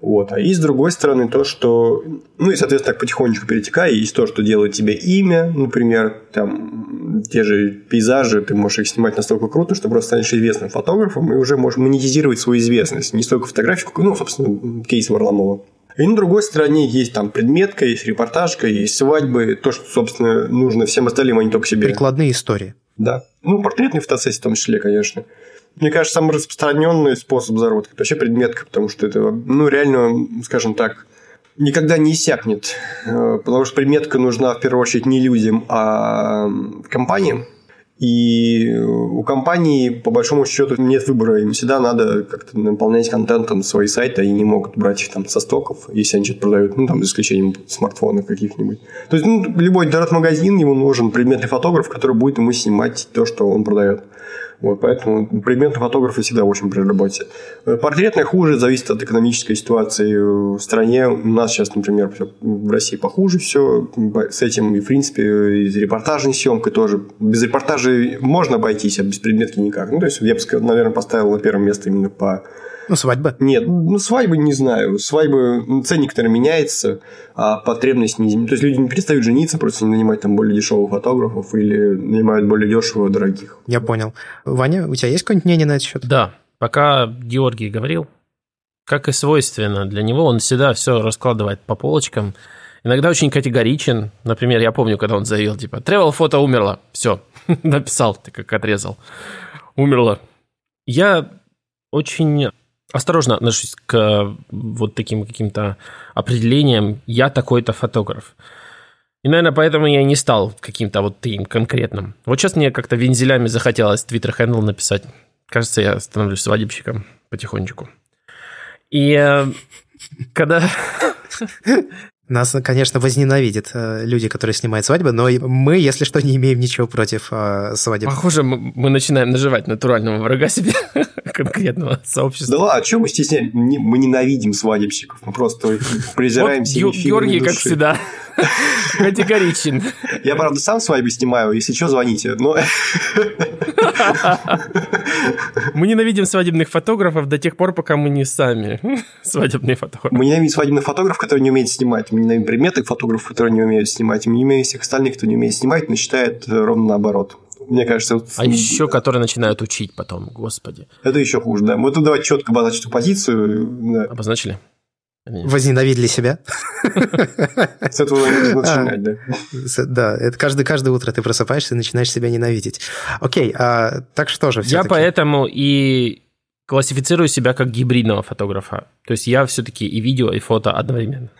Вот. А и с другой стороны то, что... Ну и, соответственно, так потихонечку перетекая, есть то, что делает тебе имя, например, там те же пейзажи, ты можешь их снимать настолько круто, что просто станешь известным фотографом и уже можешь монетизировать свою известность. Не столько фотографию, ну, собственно, кейс Варламова. И на другой стороне есть там предметка, есть репортажка, есть свадьбы, то, что, собственно, нужно всем остальным, а не только себе. Прикладные истории. Да. Ну, портретные фотосессии в том числе, конечно. Мне кажется, самый распространенный способ заработка – это вообще предметка, потому что это, ну, реально, скажем так, никогда не иссякнет. Э, потому что предметка нужна в первую очередь не людям, а компаниям. И у компании, по большому счету, нет выбора. Им всегда надо как-то наполнять контентом свои сайты, они не могут брать их там со стоков, если они что-то продают, ну, там, за исключением смартфонов каких-нибудь. То есть, ну, любой интернет-магазин, ему нужен предметный фотограф, который будет ему снимать то, что он продает. Вот, поэтому предметные фотографы всегда очень при работе. Портретные хуже, зависит от экономической ситуации в стране. У нас сейчас, например, в России похуже все с этим. И, в принципе, и репортажной съемкой тоже. Без репортажей можно обойтись, а без предметки никак. Ну, то есть, я бы, наверное, поставил на первое место именно по ну, свадьба. Нет, ну, свадьбы не знаю. Свадьбы, ну, ценник, который меняется, а потребность не... То есть, люди не перестают жениться, просто не нанимать там более дешевых фотографов или нанимают более дешево дорогих. Я понял. Ваня, у тебя есть какое-нибудь мнение на этот счет? Да. Пока Георгий говорил, как и свойственно для него, он всегда все раскладывает по полочкам. Иногда очень категоричен. Например, я помню, когда он заявил, типа, travel фото умерло. Все, написал, ты как отрезал. Умерло. Я очень осторожно отношусь к вот таким каким-то определениям «я такой-то фотограф». И, наверное, поэтому я не стал каким-то вот таким конкретным. Вот сейчас мне как-то вензелями захотелось Twitter хендл написать. Кажется, я становлюсь свадебщиком потихонечку. И э, когда... Нас, конечно, возненавидят э, люди, которые снимают свадьбы, но мы, если что, не имеем ничего против э, свадеб. Похоже, мы начинаем наживать натурального врага себе, конкретного сообщества. Да ладно, а что мы стесняем? Мы ненавидим свадебщиков, мы просто презираем вот Георгий, как всегда, категоричен. Я, правда, сам свадьбы снимаю, если что, звоните. Но... Мы ненавидим свадебных фотографов до тех пор, пока мы не сами свадебные фотографы. Мы ненавидим свадебных фотографов, которые не умеют снимать мы не имеем предметных фотографов, которые не умеют снимать, мы не имеем всех остальных, кто не умеет снимать, но считает ровно наоборот. Мне кажется... Вот... А еще которые начинают учить потом, господи. Это еще хуже, да. Мы тут давайте четко обозначить эту позицию. Да. Обозначили? Возненавидели себя. С этого нужно начинать, да. Да, это каждый, каждое утро ты просыпаешься и начинаешь себя ненавидеть. Окей, а так что же Я поэтому и классифицирую себя как гибридного фотографа. То есть я все-таки и видео, и фото одновременно.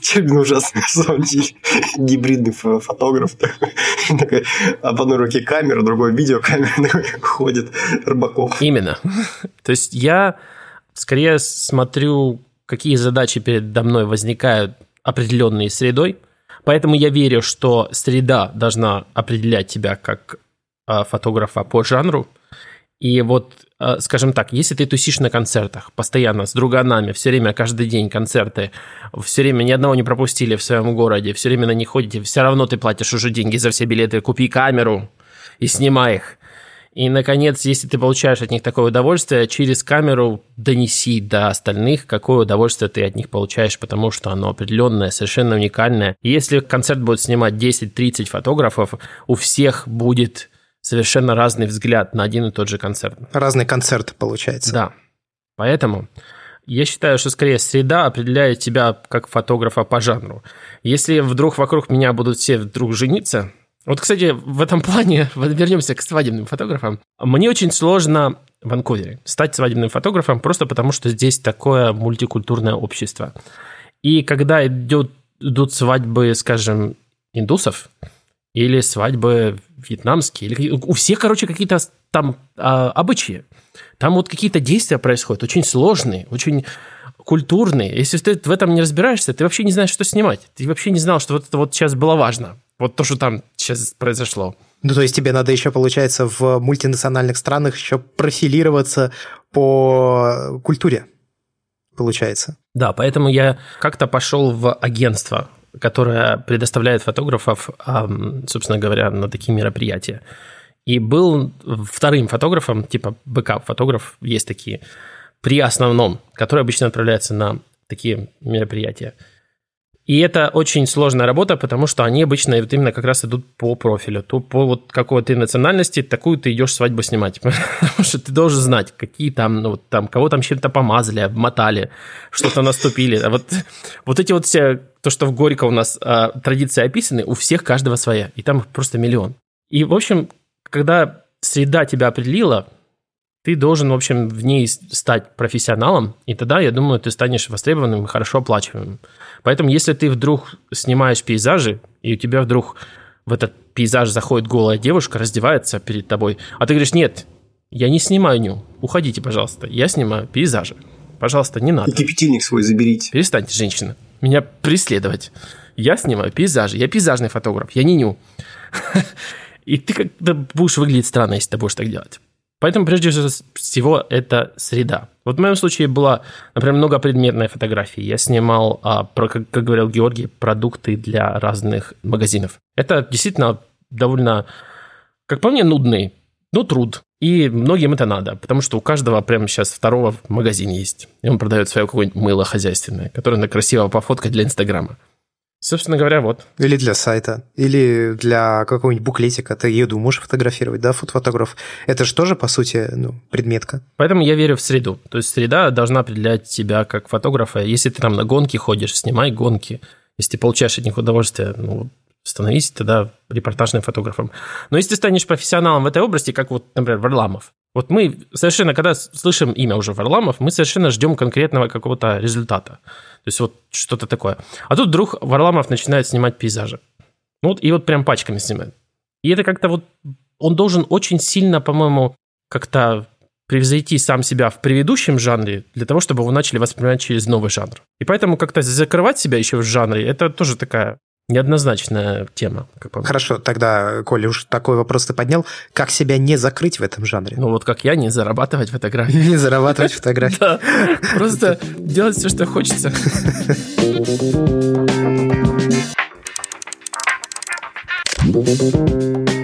Чем ужасно, на самом деле. Гибридный фотограф. А в одной руке камера, другой видеокамера ходит Рыбаков. Именно. То есть я скорее смотрю, какие задачи передо мной возникают определенной средой, поэтому я верю, что среда должна определять тебя как а, фотографа по жанру, и вот, э, скажем так, если ты тусишь на концертах постоянно с друганами, все время, каждый день концерты, все время ни одного не пропустили в своем городе, все время на них ходите, все равно ты платишь уже деньги за все билеты, купи камеру и снимай их. И, наконец, если ты получаешь от них такое удовольствие, через камеру донеси до остальных, какое удовольствие ты от них получаешь, потому что оно определенное, совершенно уникальное. И если концерт будет снимать 10-30 фотографов, у всех будет совершенно разный взгляд на один и тот же концерт. Разный концерт получается. Да. Поэтому я считаю, что скорее среда определяет тебя как фотографа по жанру. Если вдруг вокруг меня будут все вдруг жениться, Вот, кстати, в этом плане, вернемся к свадебным фотографам. Мне очень сложно в Ванкувере стать свадебным фотографом, просто потому что здесь такое мультикультурное общество. И когда идет, идут свадьбы, скажем, индусов, или свадьбы вьетнамские, или у всех, короче, какие-то там а, обычаи. Там вот какие-то действия происходят, очень сложные, очень культурные. Если ты в этом не разбираешься, ты вообще не знаешь, что снимать. Ты вообще не знал, что вот это вот сейчас было важно. Вот то, что там сейчас произошло. Ну, то есть тебе надо еще, получается, в мультинациональных странах еще профилироваться по культуре, получается. Да, поэтому я как-то пошел в агентство которая предоставляет фотографов, собственно говоря, на такие мероприятия. И был вторым фотографом, типа бэкап-фотограф, есть такие, при основном, который обычно отправляется на такие мероприятия. И это очень сложная работа, потому что они обычно вот именно как раз идут по профилю. То по вот какой ты национальности, такую ты идешь свадьбу снимать. Потому что ты должен знать, какие там, ну, вот там, кого там чем-то помазали, обмотали, что-то наступили. А вот, вот эти вот все, то, что в Горько у нас а, традиции описаны, у всех каждого своя. И там просто миллион. И, в общем, когда среда тебя определила, ты должен, в общем, в ней стать профессионалом, и тогда, я думаю, ты станешь востребованным и хорошо оплачиваемым. Поэтому, если ты вдруг снимаешь пейзажи, и у тебя вдруг в этот пейзаж заходит голая девушка, раздевается перед тобой, а ты говоришь, нет, я не снимаю ню, уходите, пожалуйста, я снимаю пейзажи. Пожалуйста, не надо. И кипятильник свой заберите. Перестаньте, женщина, меня преследовать. Я снимаю пейзажи, я пейзажный фотограф, я не ню. И ты как-то будешь выглядеть странно, если ты будешь так делать. Поэтому, прежде всего, это среда. Вот в моем случае была, например, многопредметная фотография. Я снимал, а, про, как, как говорил Георгий, продукты для разных магазинов. Это действительно довольно, как по мне, нудный, но труд. И многим это надо, потому что у каждого прямо сейчас второго в есть. И он продает свое какое-нибудь мыло хозяйственное, которое надо красиво пофоткать для Инстаграма. Собственно говоря, вот. Или для сайта, или для какого-нибудь буклетика. Ты еду можешь фотографировать, да, фотофотограф. Это же тоже, по сути, ну, предметка. Поэтому я верю в среду. То есть среда должна определять тебя как фотографа. Если ты там на гонки ходишь, снимай гонки. Если ты получаешь от них удовольствие, ну, становись тогда репортажным фотографом. Но если ты станешь профессионалом в этой области, как вот, например, Варламов, вот мы совершенно, когда слышим имя уже Варламов, мы совершенно ждем конкретного какого-то результата. То есть вот что-то такое. А тут вдруг Варламов начинает снимать пейзажи. Ну вот, и вот прям пачками снимает. И это как-то вот... Он должен очень сильно, по-моему, как-то превзойти сам себя в предыдущем жанре для того, чтобы его начали воспринимать через новый жанр. И поэтому как-то закрывать себя еще в жанре, это тоже такая Неоднозначная тема, как по Хорошо, тогда, Коля, уж такой вопрос ты поднял. Как себя не закрыть в этом жанре? Ну вот как я, не зарабатывать фотографии. Не зарабатывать фотографии. Да, просто делать все, что хочется.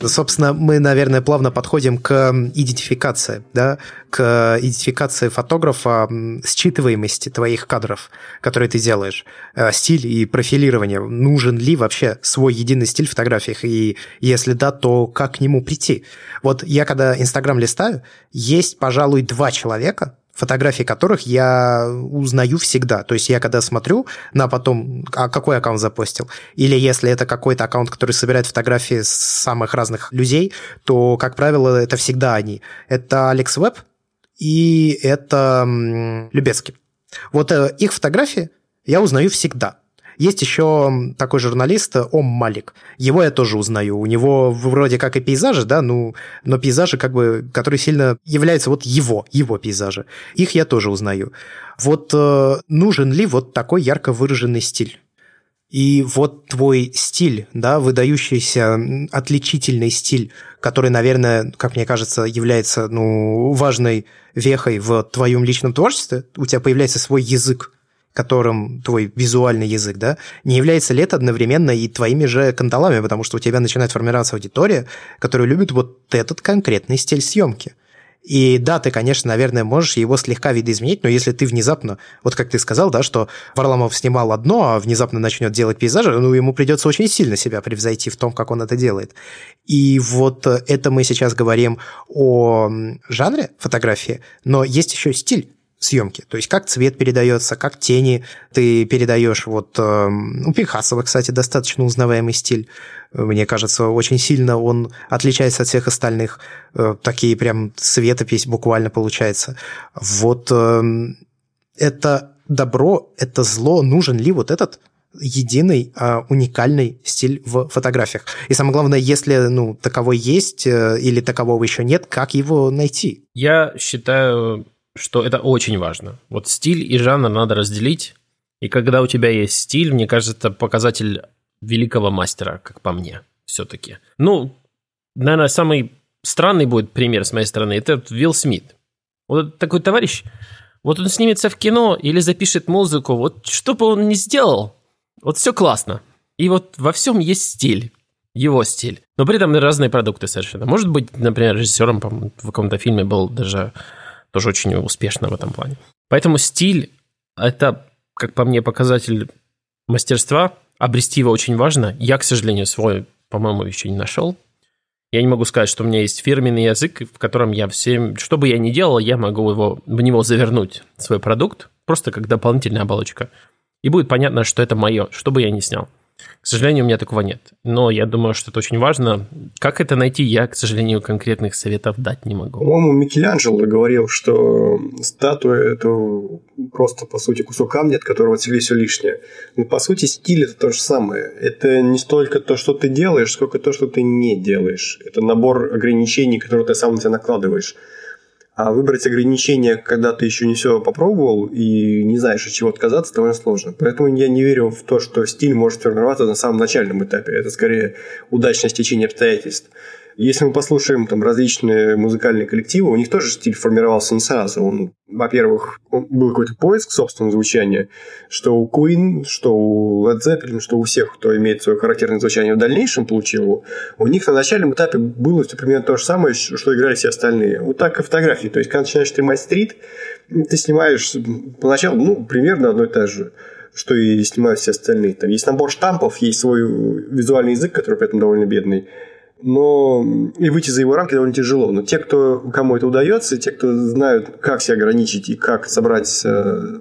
Собственно, мы, наверное, плавно подходим к идентификации, да, к идентификации фотографа, считываемости твоих кадров, которые ты делаешь, э, стиль и профилирование. Нужен ли вообще свой единый стиль в фотографиях? И если да, то как к нему прийти? Вот я когда Инстаграм листаю, есть, пожалуй, два человека, фотографии которых я узнаю всегда. То есть я когда смотрю на потом, а какой аккаунт запостил, или если это какой-то аккаунт, который собирает фотографии самых разных людей, то, как правило, это всегда они. Это Алекс Веб и это Любецкий. Вот э, их фотографии я узнаю всегда. Есть еще такой журналист Ом Малик. Его я тоже узнаю. У него вроде как и пейзажи, да, ну, но пейзажи, как бы, которые сильно являются вот его, его пейзажи. Их я тоже узнаю. Вот э, нужен ли вот такой ярко выраженный стиль? И вот твой стиль, да, выдающийся, отличительный стиль, который, наверное, как мне кажется, является ну, важной вехой в твоем личном творчестве, у тебя появляется свой язык, которым твой визуальный язык, да, не является ли это одновременно и твоими же кандалами, потому что у тебя начинает формироваться аудитория, которая любит вот этот конкретный стиль съемки. И да, ты, конечно, наверное, можешь его слегка видоизменить, но если ты внезапно, вот как ты сказал, да, что Варламов снимал одно, а внезапно начнет делать пейзажи, ну, ему придется очень сильно себя превзойти в том, как он это делает. И вот это мы сейчас говорим о жанре фотографии, но есть еще стиль съемки. То есть как цвет передается, как тени ты передаешь. Вот э, у Пикассова, кстати, достаточно узнаваемый стиль. Мне кажется, очень сильно он отличается от всех остальных. Э, такие прям светопись буквально получается. Вот эм, это добро, это зло. Нужен ли вот этот единый, а, уникальный стиль в фотографиях. И самое главное, если ну, таковой есть э, или такового еще нет, как его найти? Я считаю, что это очень важно. Вот стиль и жанр надо разделить. И когда у тебя есть стиль, мне кажется, это показатель великого мастера, как по мне, все-таки. Ну, наверное, самый странный будет пример с моей стороны, это Вилл Смит. Вот такой товарищ, вот он снимется в кино или запишет музыку, вот что бы он ни сделал, вот все классно. И вот во всем есть стиль, его стиль. Но при этом разные продукты совершенно. Может быть, например, режиссером в каком-то фильме был даже тоже очень успешно в этом плане. Поэтому стиль – это, как по мне, показатель мастерства – обрести его очень важно. Я, к сожалению, свой, по-моему, еще не нашел. Я не могу сказать, что у меня есть фирменный язык, в котором я всем, что бы я ни делал, я могу его, в него завернуть свой продукт, просто как дополнительная оболочка. И будет понятно, что это мое, что бы я ни снял. К сожалению, у меня такого нет. Но я думаю, что это очень важно. Как это найти, я, к сожалению, конкретных советов дать не могу. По-моему, Микеланджело говорил, что статуя – это просто, по сути, кусок камня, от которого отсекли все лишнее. Но, по сути, стиль – это то же самое. Это не столько то, что ты делаешь, сколько то, что ты не делаешь. Это набор ограничений, которые ты сам на себя накладываешь. А выбрать ограничения, когда ты еще не все попробовал и не знаешь, от чего отказаться, довольно сложно. Поэтому я не верю в то, что стиль может формироваться на самом начальном этапе. Это скорее удачное стечение обстоятельств. Если мы послушаем там различные музыкальные коллективы, у них тоже стиль формировался не сразу. Он, во-первых, был какой-то поиск собственного звучания, что у Queen, что у Led Zeppelin, что у всех, кто имеет свое характерное звучание в дальнейшем получил у них на начальном этапе было все примерно то же самое, что играли все остальные. Вот так и фотографии. То есть, когда начинаешь снимать стрит, ты снимаешь поначалу, ну, примерно одно и то же что и снимают все остальные. Там есть набор штампов, есть свой визуальный язык, который при этом довольно бедный но и выйти за его рамки довольно тяжело. Но те, кто, кому это удается, те, кто знают, как себя ограничить и как собрать э,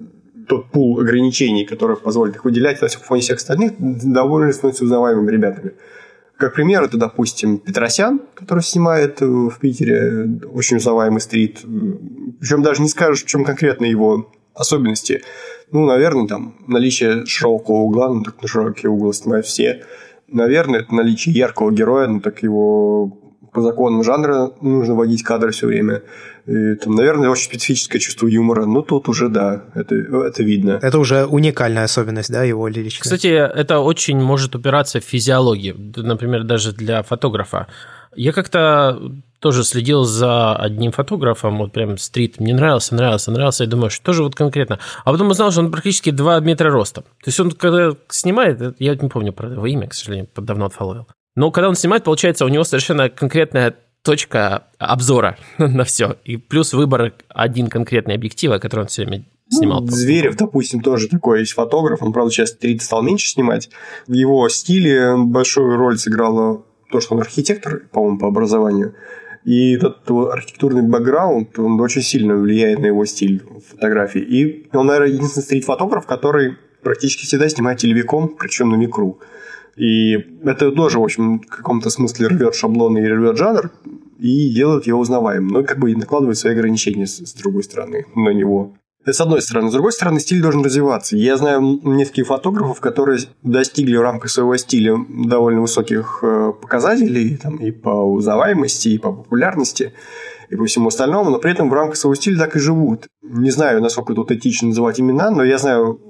тот пул ограничений, которые позволят их выделять на фоне всех остальных, довольно становятся узнаваемыми ребятами. Как пример, это, допустим, Петросян, который снимает в Питере очень узнаваемый стрит. Причем даже не скажешь, в чем конкретно его особенности. Ну, наверное, там наличие широкого угла, ну, так на широкий угол снимают все – Наверное, это наличие яркого героя, но так его по законам жанра нужно водить кадры все время. И, там, наверное, очень специфическое чувство юмора. Ну, тут уже, да, это, это видно. Это уже уникальная особенность, да, его лирическая. Кстати, это очень может упираться в физиологию. Например, даже для фотографа. Я как-то тоже следил за одним фотографом, вот прям стрит, мне нравился, нравился, нравился, я думаю, что же вот конкретно. А потом узнал, что он практически 2 метра ростом. То есть он когда снимает, я не помню про его имя, к сожалению, давно отфоловил. Но когда он снимает, получается, у него совершенно конкретная точка обзора на все. И плюс выбор один конкретный объектива, который он все время снимал. Ну, Зверев, допустим, тоже такой есть фотограф. Он, правда, сейчас 30 стал меньше снимать. В его стиле большую роль сыграло то, что он архитектор, по-моему, по образованию. И этот архитектурный бэкграунд, он очень сильно влияет на его стиль фотографии. И он, наверное, единственный стрит-фотограф, который практически всегда снимает телевиком, причем на микру. И это тоже, в общем, в каком-то смысле рвет шаблоны и рвет жанр, и делает его узнаваемым. Но как бы накладывает свои ограничения с другой стороны на него. С одной стороны. С другой стороны, стиль должен развиваться. Я знаю нескольких фотографов, которые достигли в рамках своего стиля довольно высоких э, показателей там, и по узнаваемости, и по популярности, и по всему остальному, но при этом в рамках своего стиля так и живут. Не знаю, насколько тут этично называть имена, но я знаю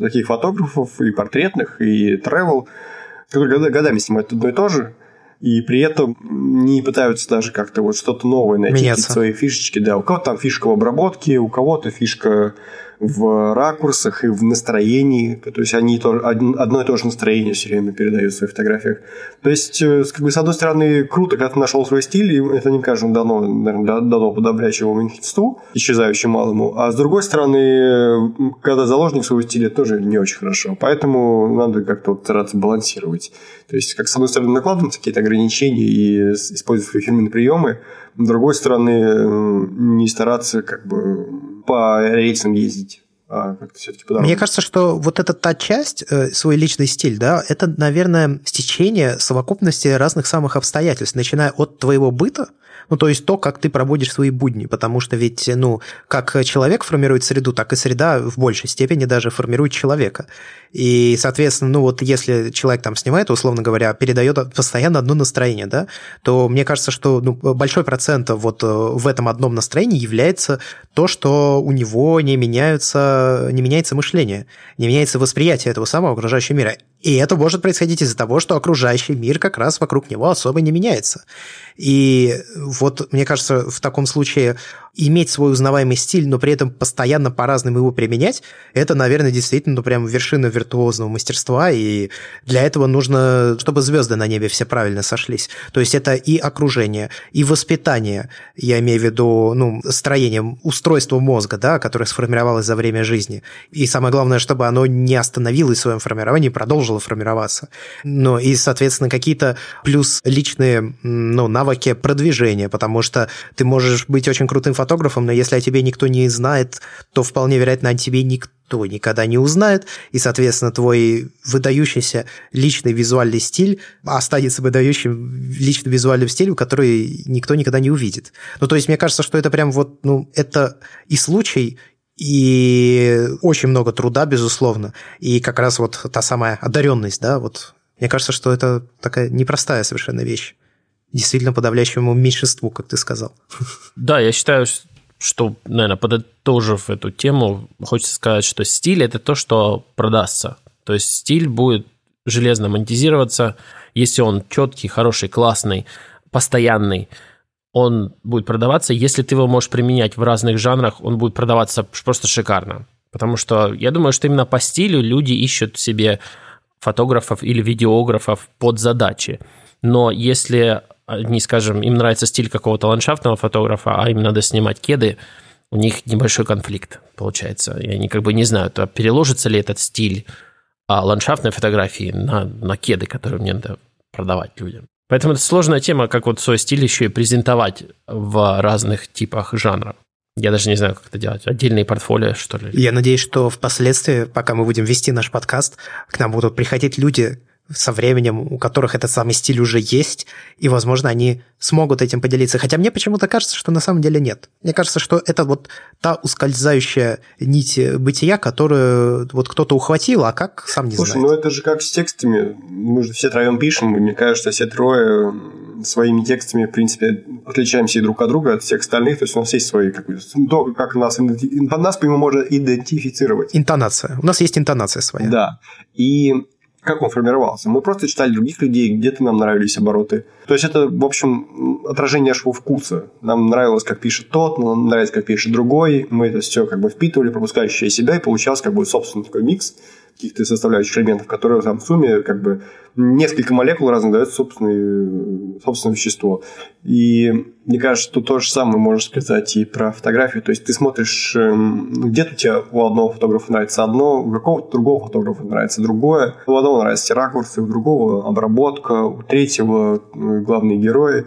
таких фотографов и портретных, и travel, которые годами снимают одно и то же, и при этом не пытаются даже как-то вот что-то новое найти, Меняться. свои фишечки. Да, у кого-то там фишка в обработке, у кого-то фишка в ракурсах и в настроении. То есть они то, одно и то же настроение все время передают в своих фотографиях. То есть, э, как бы, с одной стороны, круто, когда ты нашел свой стиль, и это не каждому дано, наверное, дано подобряющему меньшинству, исчезающему малому. А с другой стороны, когда заложник своего стиля, тоже не очень хорошо. Поэтому надо как-то вот стараться балансировать. То есть, как с одной стороны, накладывать какие-то ограничения и использовать свои фирменные приемы, с другой стороны, не стараться как бы по рельсам ездить. а все-таки Мне кажется, что вот эта та часть, э, свой личный стиль, да, это, наверное, стечение совокупности разных самых обстоятельств, начиная от твоего быта, ну, то есть то, как ты проводишь свои будни, потому что ведь, ну, как человек формирует среду, так и среда в большей степени даже формирует человека. И, соответственно, ну вот если человек там снимает, условно говоря, передает постоянно одно настроение, да, то мне кажется, что ну, большой процент вот э, в этом одном настроении является то, что у него не меняются, не меняется мышление, не меняется восприятие этого самого окружающего мира. И это может происходить из-за того, что окружающий мир как раз вокруг него особо не меняется. И вот, мне кажется, в таком случае иметь свой узнаваемый стиль, но при этом постоянно по-разному его применять, это, наверное, действительно ну, прям вершина виртуозного мастерства, и для этого нужно, чтобы звезды на небе все правильно сошлись. То есть это и окружение, и воспитание, я имею в виду, ну, строение, устройство мозга, да, которое сформировалось за время жизни. И самое главное, чтобы оно не остановилось в своем формировании, продолжило формироваться. Ну, и, соответственно, какие-то плюс личные, ну, навыки продвижения, потому что ты можешь быть очень крутым фотографом, но если о тебе никто не знает, то вполне вероятно о тебе никто никогда не узнает, и, соответственно, твой выдающийся личный визуальный стиль останется выдающим личным визуальным стилем, который никто никогда не увидит. Ну, то есть, мне кажется, что это прям вот, ну, это и случай, и очень много труда, безусловно, и как раз вот та самая одаренность, да, вот мне кажется, что это такая непростая совершенно вещь действительно подавляющему меньшинству, как ты сказал. Да, я считаю, что, наверное, подытожив эту тему, хочется сказать, что стиль – это то, что продастся. То есть стиль будет железно монетизироваться, если он четкий, хороший, классный, постоянный, он будет продаваться. Если ты его можешь применять в разных жанрах, он будет продаваться просто шикарно. Потому что я думаю, что именно по стилю люди ищут себе фотографов или видеографов под задачи. Но если они, скажем, им нравится стиль какого-то ландшафтного фотографа, а им надо снимать кеды, у них небольшой конфликт получается. И они как бы не знают, а переложится ли этот стиль а, ландшафтной фотографии на, на кеды, которые мне надо продавать людям. Поэтому это сложная тема, как вот свой стиль еще и презентовать в разных типах жанров. Я даже не знаю, как это делать. Отдельные портфолио, что ли? Я надеюсь, что впоследствии, пока мы будем вести наш подкаст, к нам будут приходить люди, со временем, у которых этот самый стиль уже есть, и, возможно, они смогут этим поделиться. Хотя мне почему-то кажется, что на самом деле нет. Мне кажется, что это вот та ускользающая нить бытия, которую вот кто-то ухватил, а как, сам не Слушай, знает. ну это же как с текстами. Мы же все троем пишем, и мне кажется, все трое своими текстами, в принципе, отличаемся и друг от друга, от всех остальных. То есть у нас есть свои, как, то, как нас, нас по нему можно идентифицировать. Интонация. У нас есть интонация своя. Да. И как он формировался. Мы просто читали других людей, где-то нам нравились обороты. То есть это, в общем, отражение нашего вкуса. Нам нравилось, как пишет тот, нам нравится, как пишет другой. Мы это все как бы впитывали, пропускали себя, и получался как бы собственный такой микс каких-то составляющих элементов, которые там в сумме как бы несколько молекул разных дают собственное, собственное вещество. И мне кажется, что то же самое можно сказать и про фотографию. То есть ты смотришь, эм, где-то у тебя у одного фотографа нравится одно, у какого-то другого фотографа нравится другое. У одного нравятся ракурсы, у другого обработка, у третьего э, главные герои.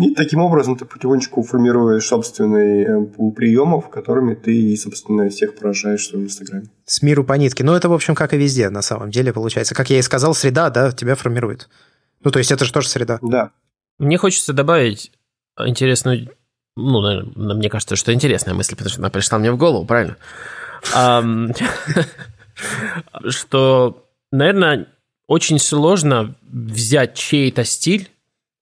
И таким образом ты потихонечку формируешь собственный э, пул приемов, которыми ты, собственно, всех поражаешь в своем инстаграме. С миру по нитке. Ну, это, в общем, как и везде, на самом деле, получается. Как я и сказал, среда, да, тебя формирует. Ну, то есть это же тоже среда. Да. Мне хочется добавить интересную... Ну, наверное, мне кажется, что интересная мысль, потому что она пришла мне в голову, правильно? Что, наверное, очень сложно взять чей-то стиль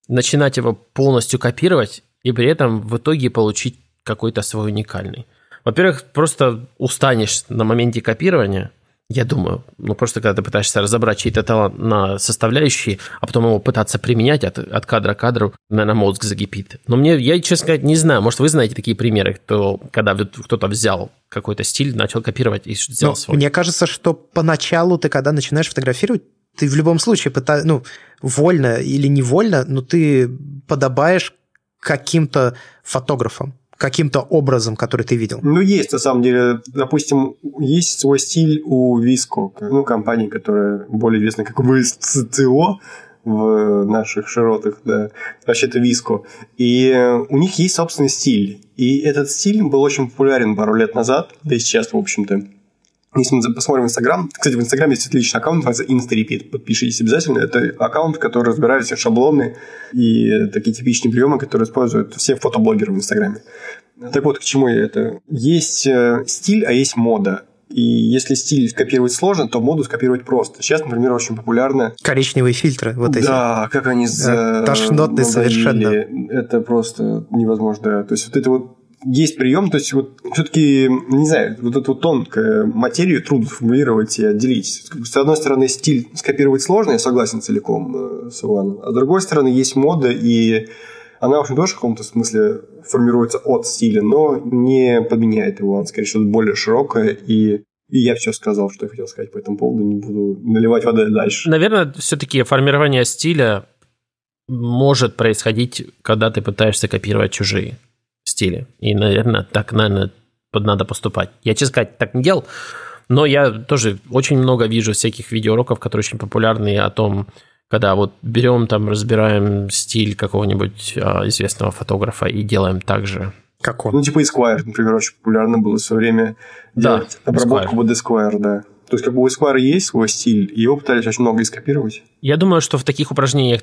начинать его полностью копировать и при этом в итоге получить какой-то свой уникальный. Во-первых, просто устанешь на моменте копирования, я думаю, ну просто когда ты пытаешься разобрать чей-то талант на составляющие, а потом его пытаться применять от, от кадра к кадру, наверное, мозг закипит. Но мне, я, честно сказать, не знаю, может, вы знаете такие примеры, кто, когда кто-то взял какой-то стиль, начал копировать и сделал Но свой. Мне кажется, что поначалу ты, когда начинаешь фотографировать, ты в любом случае пытаешься, ну, вольно или невольно, но ты подобаешь каким-то фотографам каким-то образом, который ты видел? Ну, есть, на самом деле. Допустим, есть свой стиль у Виско, ну, компании, которая более известна как ВСЦО в наших широтах, да, вообще-то Виско. И у них есть собственный стиль. И этот стиль был очень популярен пару лет назад, да и сейчас, в общем-то. Если мы посмотрим Инстаграм, кстати, в Инстаграме есть отличный аккаунт, называется InstaRepeat, подпишитесь обязательно. Это аккаунт, который разбирает все шаблоны и такие типичные приемы, которые используют все фотоблогеры в Инстаграме. Так вот, к чему я это? Есть э, стиль, а есть мода. И если стиль скопировать сложно, то моду скопировать просто. Сейчас, например, очень популярно... Коричневые фильтры, вот эти. Да, как они... За... Тошнотные совершенно. Это просто невозможно. То есть вот это вот есть прием, то есть вот все-таки, не знаю, вот эту тонкую материю трудно формулировать и отделить. С одной стороны, стиль скопировать сложно, я согласен целиком э, с Иваном, а с другой стороны, есть мода, и она, в общем, тоже в каком-то смысле формируется от стиля, но не подменяет его, она, скорее всего, более широкая. И и я все сказал, что я хотел сказать по этому поводу, не буду наливать воды дальше. Наверное, все-таки формирование стиля может происходить, когда ты пытаешься копировать чужие стиле. И, наверное, так, наверное, надо поступать. Я, честно сказать, так не делал, но я тоже очень много вижу всяких видеоуроков, которые очень популярны о том, когда вот берем там, разбираем стиль какого-нибудь а, известного фотографа и делаем так же. Как он? Ну, типа Esquire, например, очень популярно было в свое время да, делать обработку под Esquire, да. То есть, как бы у Esquire есть свой стиль, и его пытались очень много скопировать. Я думаю, что в таких упражнениях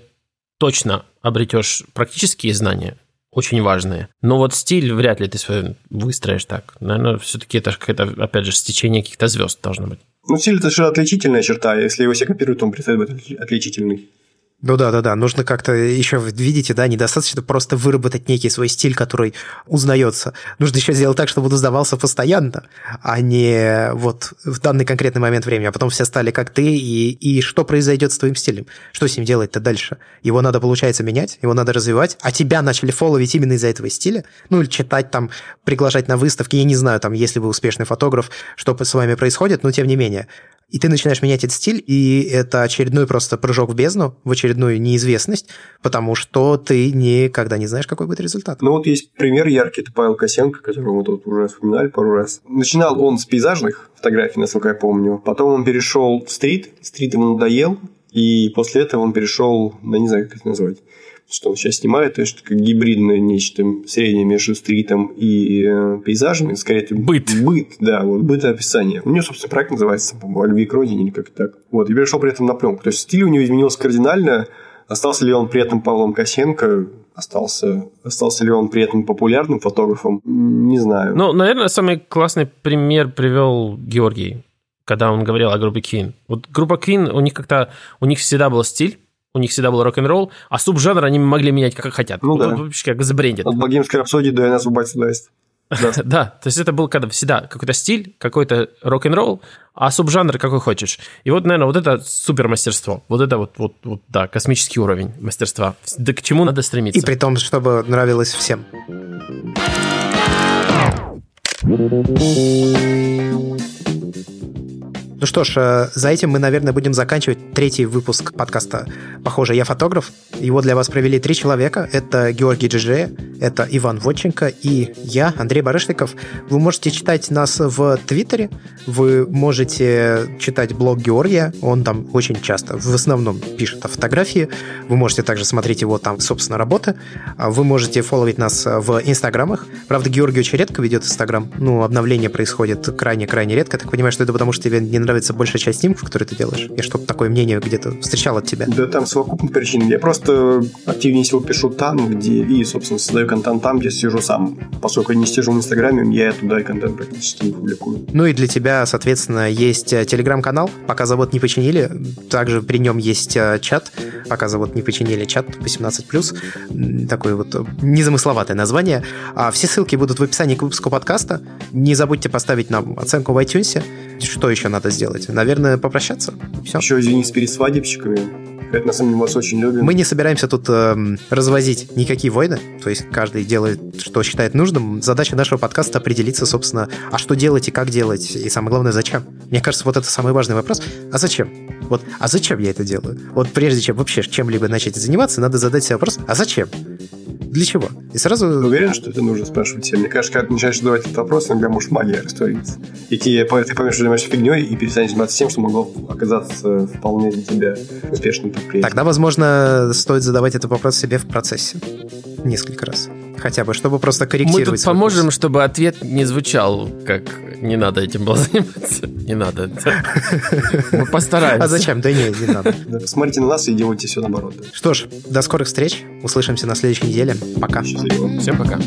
точно обретешь практические знания, очень важные. Но вот стиль вряд ли ты свой выстроишь так. Наверное, все-таки это какое-то, опять же, стечение каких-то звезд должно быть. Ну, стиль – это же отличительная черта. Если его все копируют, он перестает быть отличительный. Ну да, да, да. Нужно как-то еще, видите, да, недостаточно просто выработать некий свой стиль, который узнается. Нужно еще сделать так, чтобы он узнавался постоянно, а не вот в данный конкретный момент времени. А потом все стали как ты, и, и что произойдет с твоим стилем? Что с ним делать-то дальше? Его надо, получается, менять, его надо развивать, а тебя начали фолловить именно из-за этого стиля? Ну, или читать там, приглашать на выставки, я не знаю, там, если вы успешный фотограф, что с вами происходит, но тем не менее и ты начинаешь менять этот стиль, и это очередной просто прыжок в бездну, в очередную неизвестность, потому что ты никогда не знаешь, какой будет результат. Ну вот есть пример яркий, это Павел Косенко, которого мы тут уже вспоминали пару раз. Начинал он с пейзажных фотографий, насколько я помню. Потом он перешел в стрит, стрит ему надоел, и после этого он перешел, да не знаю, как это назвать, что он сейчас снимает, то есть как гибридное нечто среднее между стритом и э, пейзажами, скорее это быт. Быт, да, вот быт описание. У него, собственно, проект называется, по-моему, «О любви к родине» или как так. Вот, и перешел при этом на пленку. То есть стиль у него изменился кардинально. Остался ли он при этом Павлом Косенко, остался, остался ли он при этом популярным фотографом, не знаю. Ну, наверное, самый классный пример привел Георгий, когда он говорил о группе Queen. Вот группа Queen, у них как-то, у них всегда был стиль, у них всегда был рок-н-ролл, а субжанр они могли менять как хотят. Ну, да. Вообще как забрендит. От богемской рапсодии до нас убать даст. Да. да, то есть это был когда всегда какой-то стиль, какой-то рок-н-ролл, а субжанр какой хочешь. И вот, наверное, вот это супер мастерство. Вот это вот, вот, вот, да, космический уровень мастерства. Да к чему надо стремиться. И при том, чтобы нравилось всем. Ну что ж, э, за этим мы, наверное, будем заканчивать третий выпуск подкаста «Похоже, я фотограф». Его для вас провели три человека. Это Георгий Джиже, это Иван Водченко и я, Андрей Барышников. Вы можете читать нас в Твиттере, вы можете читать блог Георгия, он там очень часто, в основном пишет о фотографии. Вы можете также смотреть его там, собственно, работы. А вы можете фолловить нас в Инстаграмах. Правда, Георгий очень редко ведет Инстаграм. Ну, обновление происходит крайне-крайне редко. Я так понимаю, что это потому, что тебе не нравится большая часть снимков, которые ты делаешь? Я что-то такое мнение где-то встречал от тебя. Да там совокупных причин. Я просто активнее всего пишу там, где и, собственно, создаю контент там, где сижу сам. Поскольку я не сижу в Инстаграме, я туда и контент практически не публикую. Ну и для тебя, соответственно, есть э, телеграм-канал, пока завод не починили. Также при нем есть э, чат, пока завод не починили, чат 18+. Такое вот э, незамысловатое название. А все ссылки будут в описании к выпуску подкаста. Не забудьте поставить нам оценку в iTunes. Что еще надо сделать? Наверное, попрощаться. Все. Еще извинись перед свадебщиками. Это на самом деле вас очень любим. Мы не собираемся тут э, развозить никакие войны, то есть каждый делает, что считает нужным. Задача нашего подкаста определиться, собственно, а что делать и как делать, и самое главное, зачем. Мне кажется, вот это самый важный вопрос. А зачем? Вот, а зачем я это делаю? Вот прежде чем вообще чем-либо начать заниматься, надо задать себе вопрос, а зачем? Для чего? И сразу... Ты уверен, что это нужно спрашивать себя? Мне кажется, когда ты начинаешь задавать этот вопрос, иногда может магия раствориться. И ты, ты поймешь, что занимаешься фигней, и перестанешь заниматься тем, что могло оказаться вполне для тебя успешным предприятием. Тогда, возможно, стоит задавать этот вопрос себе в процессе. Несколько раз. Хотя бы, чтобы просто корректировать. Мы тут поможем, курс. чтобы ответ не звучал, как не надо этим было заниматься. Не надо. Мы постараемся. А зачем? Да не, не надо. Смотрите на нас и делайте все наоборот. Что ж, до скорых встреч. Услышимся на следующей неделе. Пока. Счастливо. Всем пока.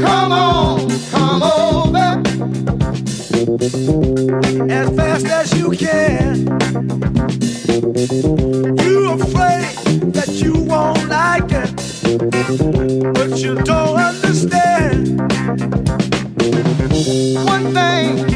Come on, come over as fast as you can. You're afraid that you won't like it, but you don't understand. One thing,